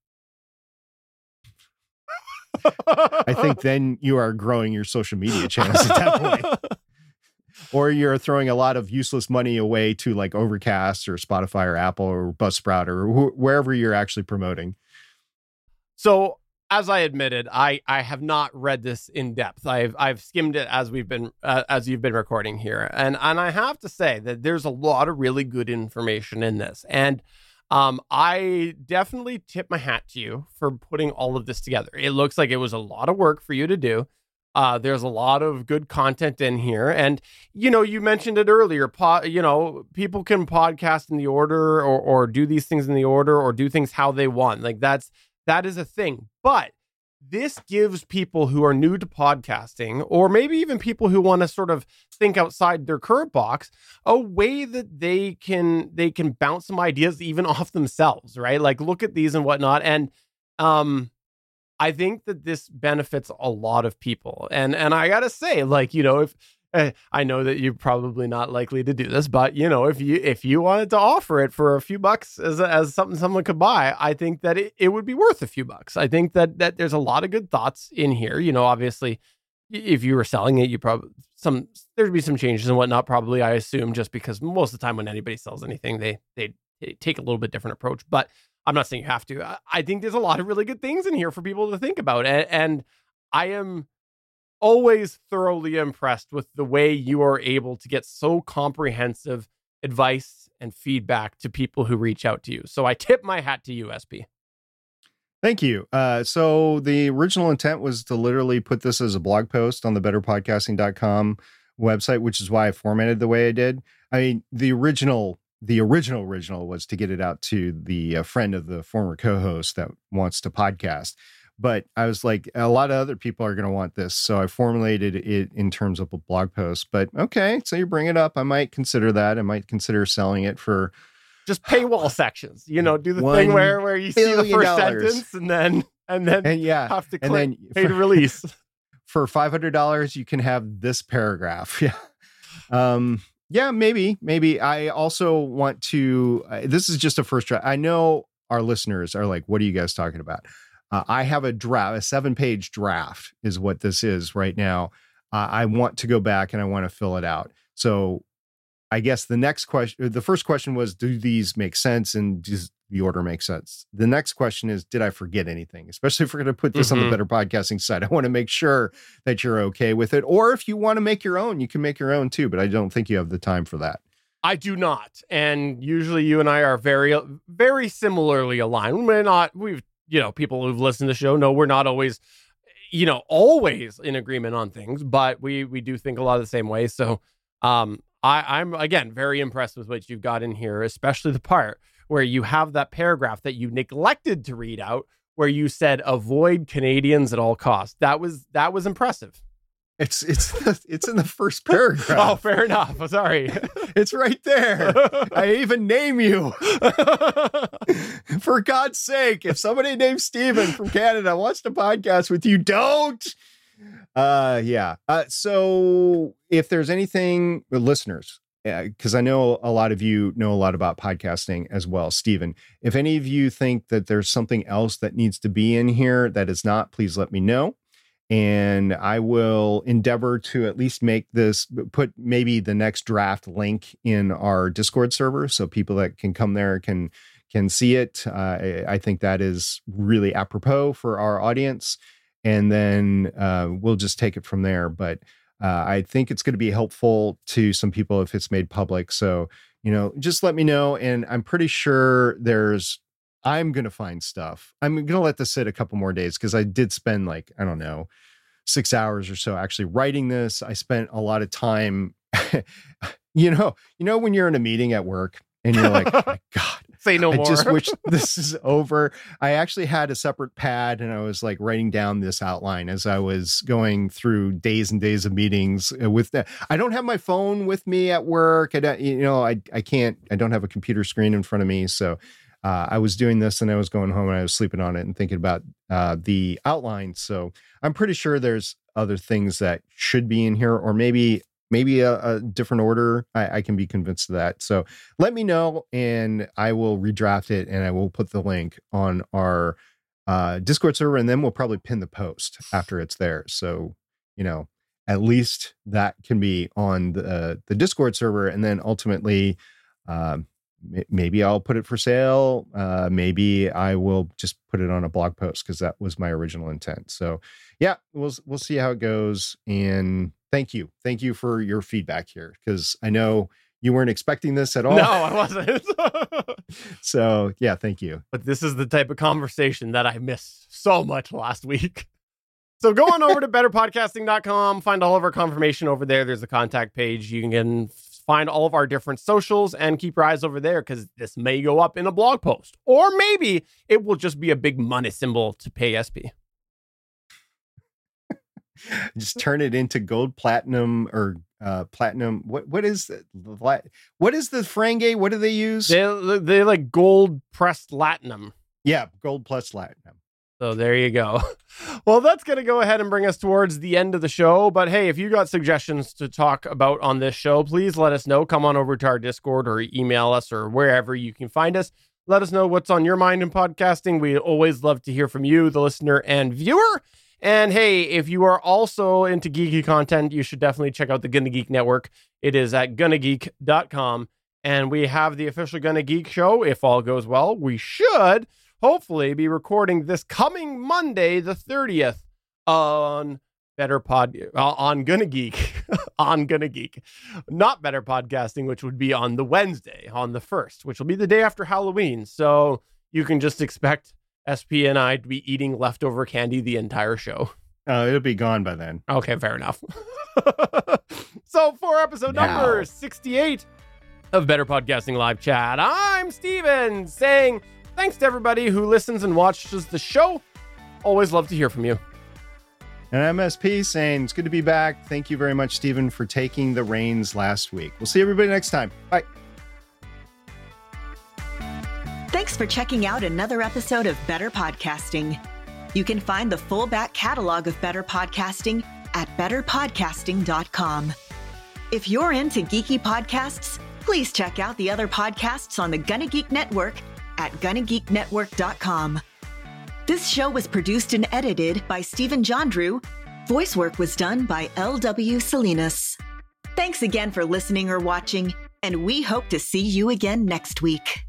[laughs] I think then you are growing your social media channels at that point. [laughs] or you're throwing a lot of useless money away to like Overcast or Spotify or Apple or Buzzsprout or wh- wherever you're actually promoting. So as I admitted, I I have not read this in depth. I've I've skimmed it as we've been uh, as you've been recording here, and and I have to say that there's a lot of really good information in this, and um, I definitely tip my hat to you for putting all of this together. It looks like it was a lot of work for you to do. Uh, there's a lot of good content in here, and you know, you mentioned it earlier. Po- you know, people can podcast in the order, or or do these things in the order, or do things how they want. Like that's that is a thing. But this gives people who are new to podcasting, or maybe even people who want to sort of think outside their current box, a way that they can they can bounce some ideas even [laughs] off themselves, right? Like look at these and whatnot. And um I think that this benefits a lot of people. And and I gotta say, like, you know, if Eh, I know that you're probably not likely to do this, but you know, if you if you wanted to offer it for a few bucks as as something someone could buy, I think that it, it would be worth a few bucks. I think that that there's a lot of good thoughts in here. You know, obviously, if you were selling it, you probably some there'd be some changes and whatnot. Probably, I assume, just because most of the time when anybody sells anything, they they, they take a little bit different approach. But I'm not saying you have to. I, think there's a lot of really good things in here for people to think about, and, and I am always thoroughly impressed with the way you are able to get so comprehensive advice and feedback to people who reach out to you. So I tip my hat to you, SP. Thank you. Uh, so the original intent was to literally put this as a blog post on the betterpodcasting.com website, which is why I formatted the way I did. I mean, the original, the original original was to get it out to the uh, friend of the former co-host that wants to podcast but I was like, a lot of other people are going to want this. So I formulated it in terms of a blog post. But okay, so you bring it up. I might consider that. I might consider selling it for just paywall sections. You know, do the thing where where you see the first dollars. sentence and then and then and yeah, have to click and then pay to release. [laughs] For five hundred dollars, you can have this paragraph. [laughs] Yeah. Um, yeah, maybe, maybe. I also want to. Uh, this is just a first try. I know our listeners are like, "What are you guys talking about?" Uh, I have a draft, a seven page draft is what this is right now. Uh, I want to go back and I want to fill it out. So I guess the next question, the first question was, do these make sense and does the order make sense? The next question is, did I forget anything? Especially if we're going to put this mm-hmm. on the mm-hmm. Better Podcasting site, I want to make sure that you're okay with it. Or if you want to make your own, you can make your own too, but I don't think you have the time for that. I do not. And usually you and I are very, very similarly aligned. We may not, we've you know, people who've listened to the show know we're not always, you know, always in agreement on things, but we we do think a lot of the same way. So um I, I'm again very impressed with what you've got in here, especially the part where you have that paragraph that you neglected to read out where you said avoid Canadians at all costs. That was that was impressive. It's it's [laughs] it's in the first paragraph. [laughs] oh, fair [laughs] enough. Sorry. it's right there. I even name you. For God's sake, if somebody named Stephen from Canada wants to podcast with you, don't uh yeah uh so if there's anything listeners because I know a lot of you know a lot about podcasting as well, Stephen. If any of you think that there's something else that needs to be in here that is not, please let me know. And I will endeavor to at least make this, put maybe the next draft link in our Discord server so people that can come there can can see it. Uh, I, I think that is really apropos for our audience. And then uh, we'll just take it from there. But uh, I think it's going to be helpful to some people if it's made public. So, you know, just let me know. And I'm pretty sure there's, I'm going to find stuff. I'm going to let this sit a couple more days because I did spend like, I don't know, six hours or so actually writing this. I spent a lot of time, [laughs] you know, you know, when you're in a meeting at work and you're like, [laughs] oh God, Say no I more. just wish [laughs] this is over. I actually had a separate pad and I was like writing down this outline as I was going through days and days of meetings uh, with that. I don't have my phone with me at work. I don't, you know, I, I can't, I don't have a computer screen in front of me. So uh, I was doing this and I was going home and I was sleeping on it and thinking about uh, the outline. So I'm pretty sure there's other things that should be in here, or maybe maybe a, a different order. I, I, can be convinced of that. So let me know, and I will redraft it, and I will put the link on our uh, Discord server, and then we'll probably pin the post after it's there. So you know, at least that can be on the uh, the Discord server, and then ultimately. Um, maybe I'll put it for sale. Uh, maybe I will just put it on a blog post because that was my original intent. So, yeah, we'll we'll see how it goes. And thank you, thank you for your feedback here because I know you weren't expecting this at all. No, I wasn't. [laughs] so, yeah, thank you. But this is the type of conversation that I missed so much last week. [laughs] So go on over to [laughs] betterpodcasting.com, find all of our confirmation over there. There's a contact page. You can find all of our different socials and keep your eyes over there because this may go up in a blog post. Or maybe it will just be a big money symbol to pay SP. Just turn it into gold platinum or uh platinum what what is the what is the Ferengi what do they use they they like gold pressed latinum yeah gold plus platinum so there you go. [laughs] Well, that's going to go ahead and bring us towards the end of the show. But hey, if you got suggestions to talk about on this show, please let us know. Come on over to our Discord or email us or wherever you can find us. Let us know what's on your mind in podcasting. We always love to hear from you, the listener and viewer. And hey, if you are also into geeky content, you should definitely check out the Gonna Geek Network. It is at gonnageek.com. And we have the official Gonna Geek show. If all goes well, we should hopefully be recording this coming Monday, the 30th, on Better Pod, uh, on Gonna Geek, [laughs] on Gonna Geek, not Better Podcasting, which would be on the Wednesday, on the 1st, which will be the day after Halloween. So you can just expect SP and I to be eating leftover candy the entire show. Oh, it'll be gone by then. Okay, fair enough. [laughs] so for episode now. number 68 of Better Podcasting Live Chat, I'm Stephen saying Thanks to everybody who listens and watches the show. Always love to hear from you. And I'm SP saying it's good to be back. Thank you very much, Stephen, for taking the reins last week. We'll see everybody next time. Bye. Thanks for checking out another episode of Better Podcasting. You can find the full back catalog of Better Podcasting at betterpodcasting.com. If you're into geeky podcasts, please check out the other podcasts on the Gonna Geek Network at GonnaGeekNetwork.com. This show was produced and edited by Stephen Jondrew. Voice work was done by L.W. Salinas. Thanks again for listening or watching, and we hope to see you again next week.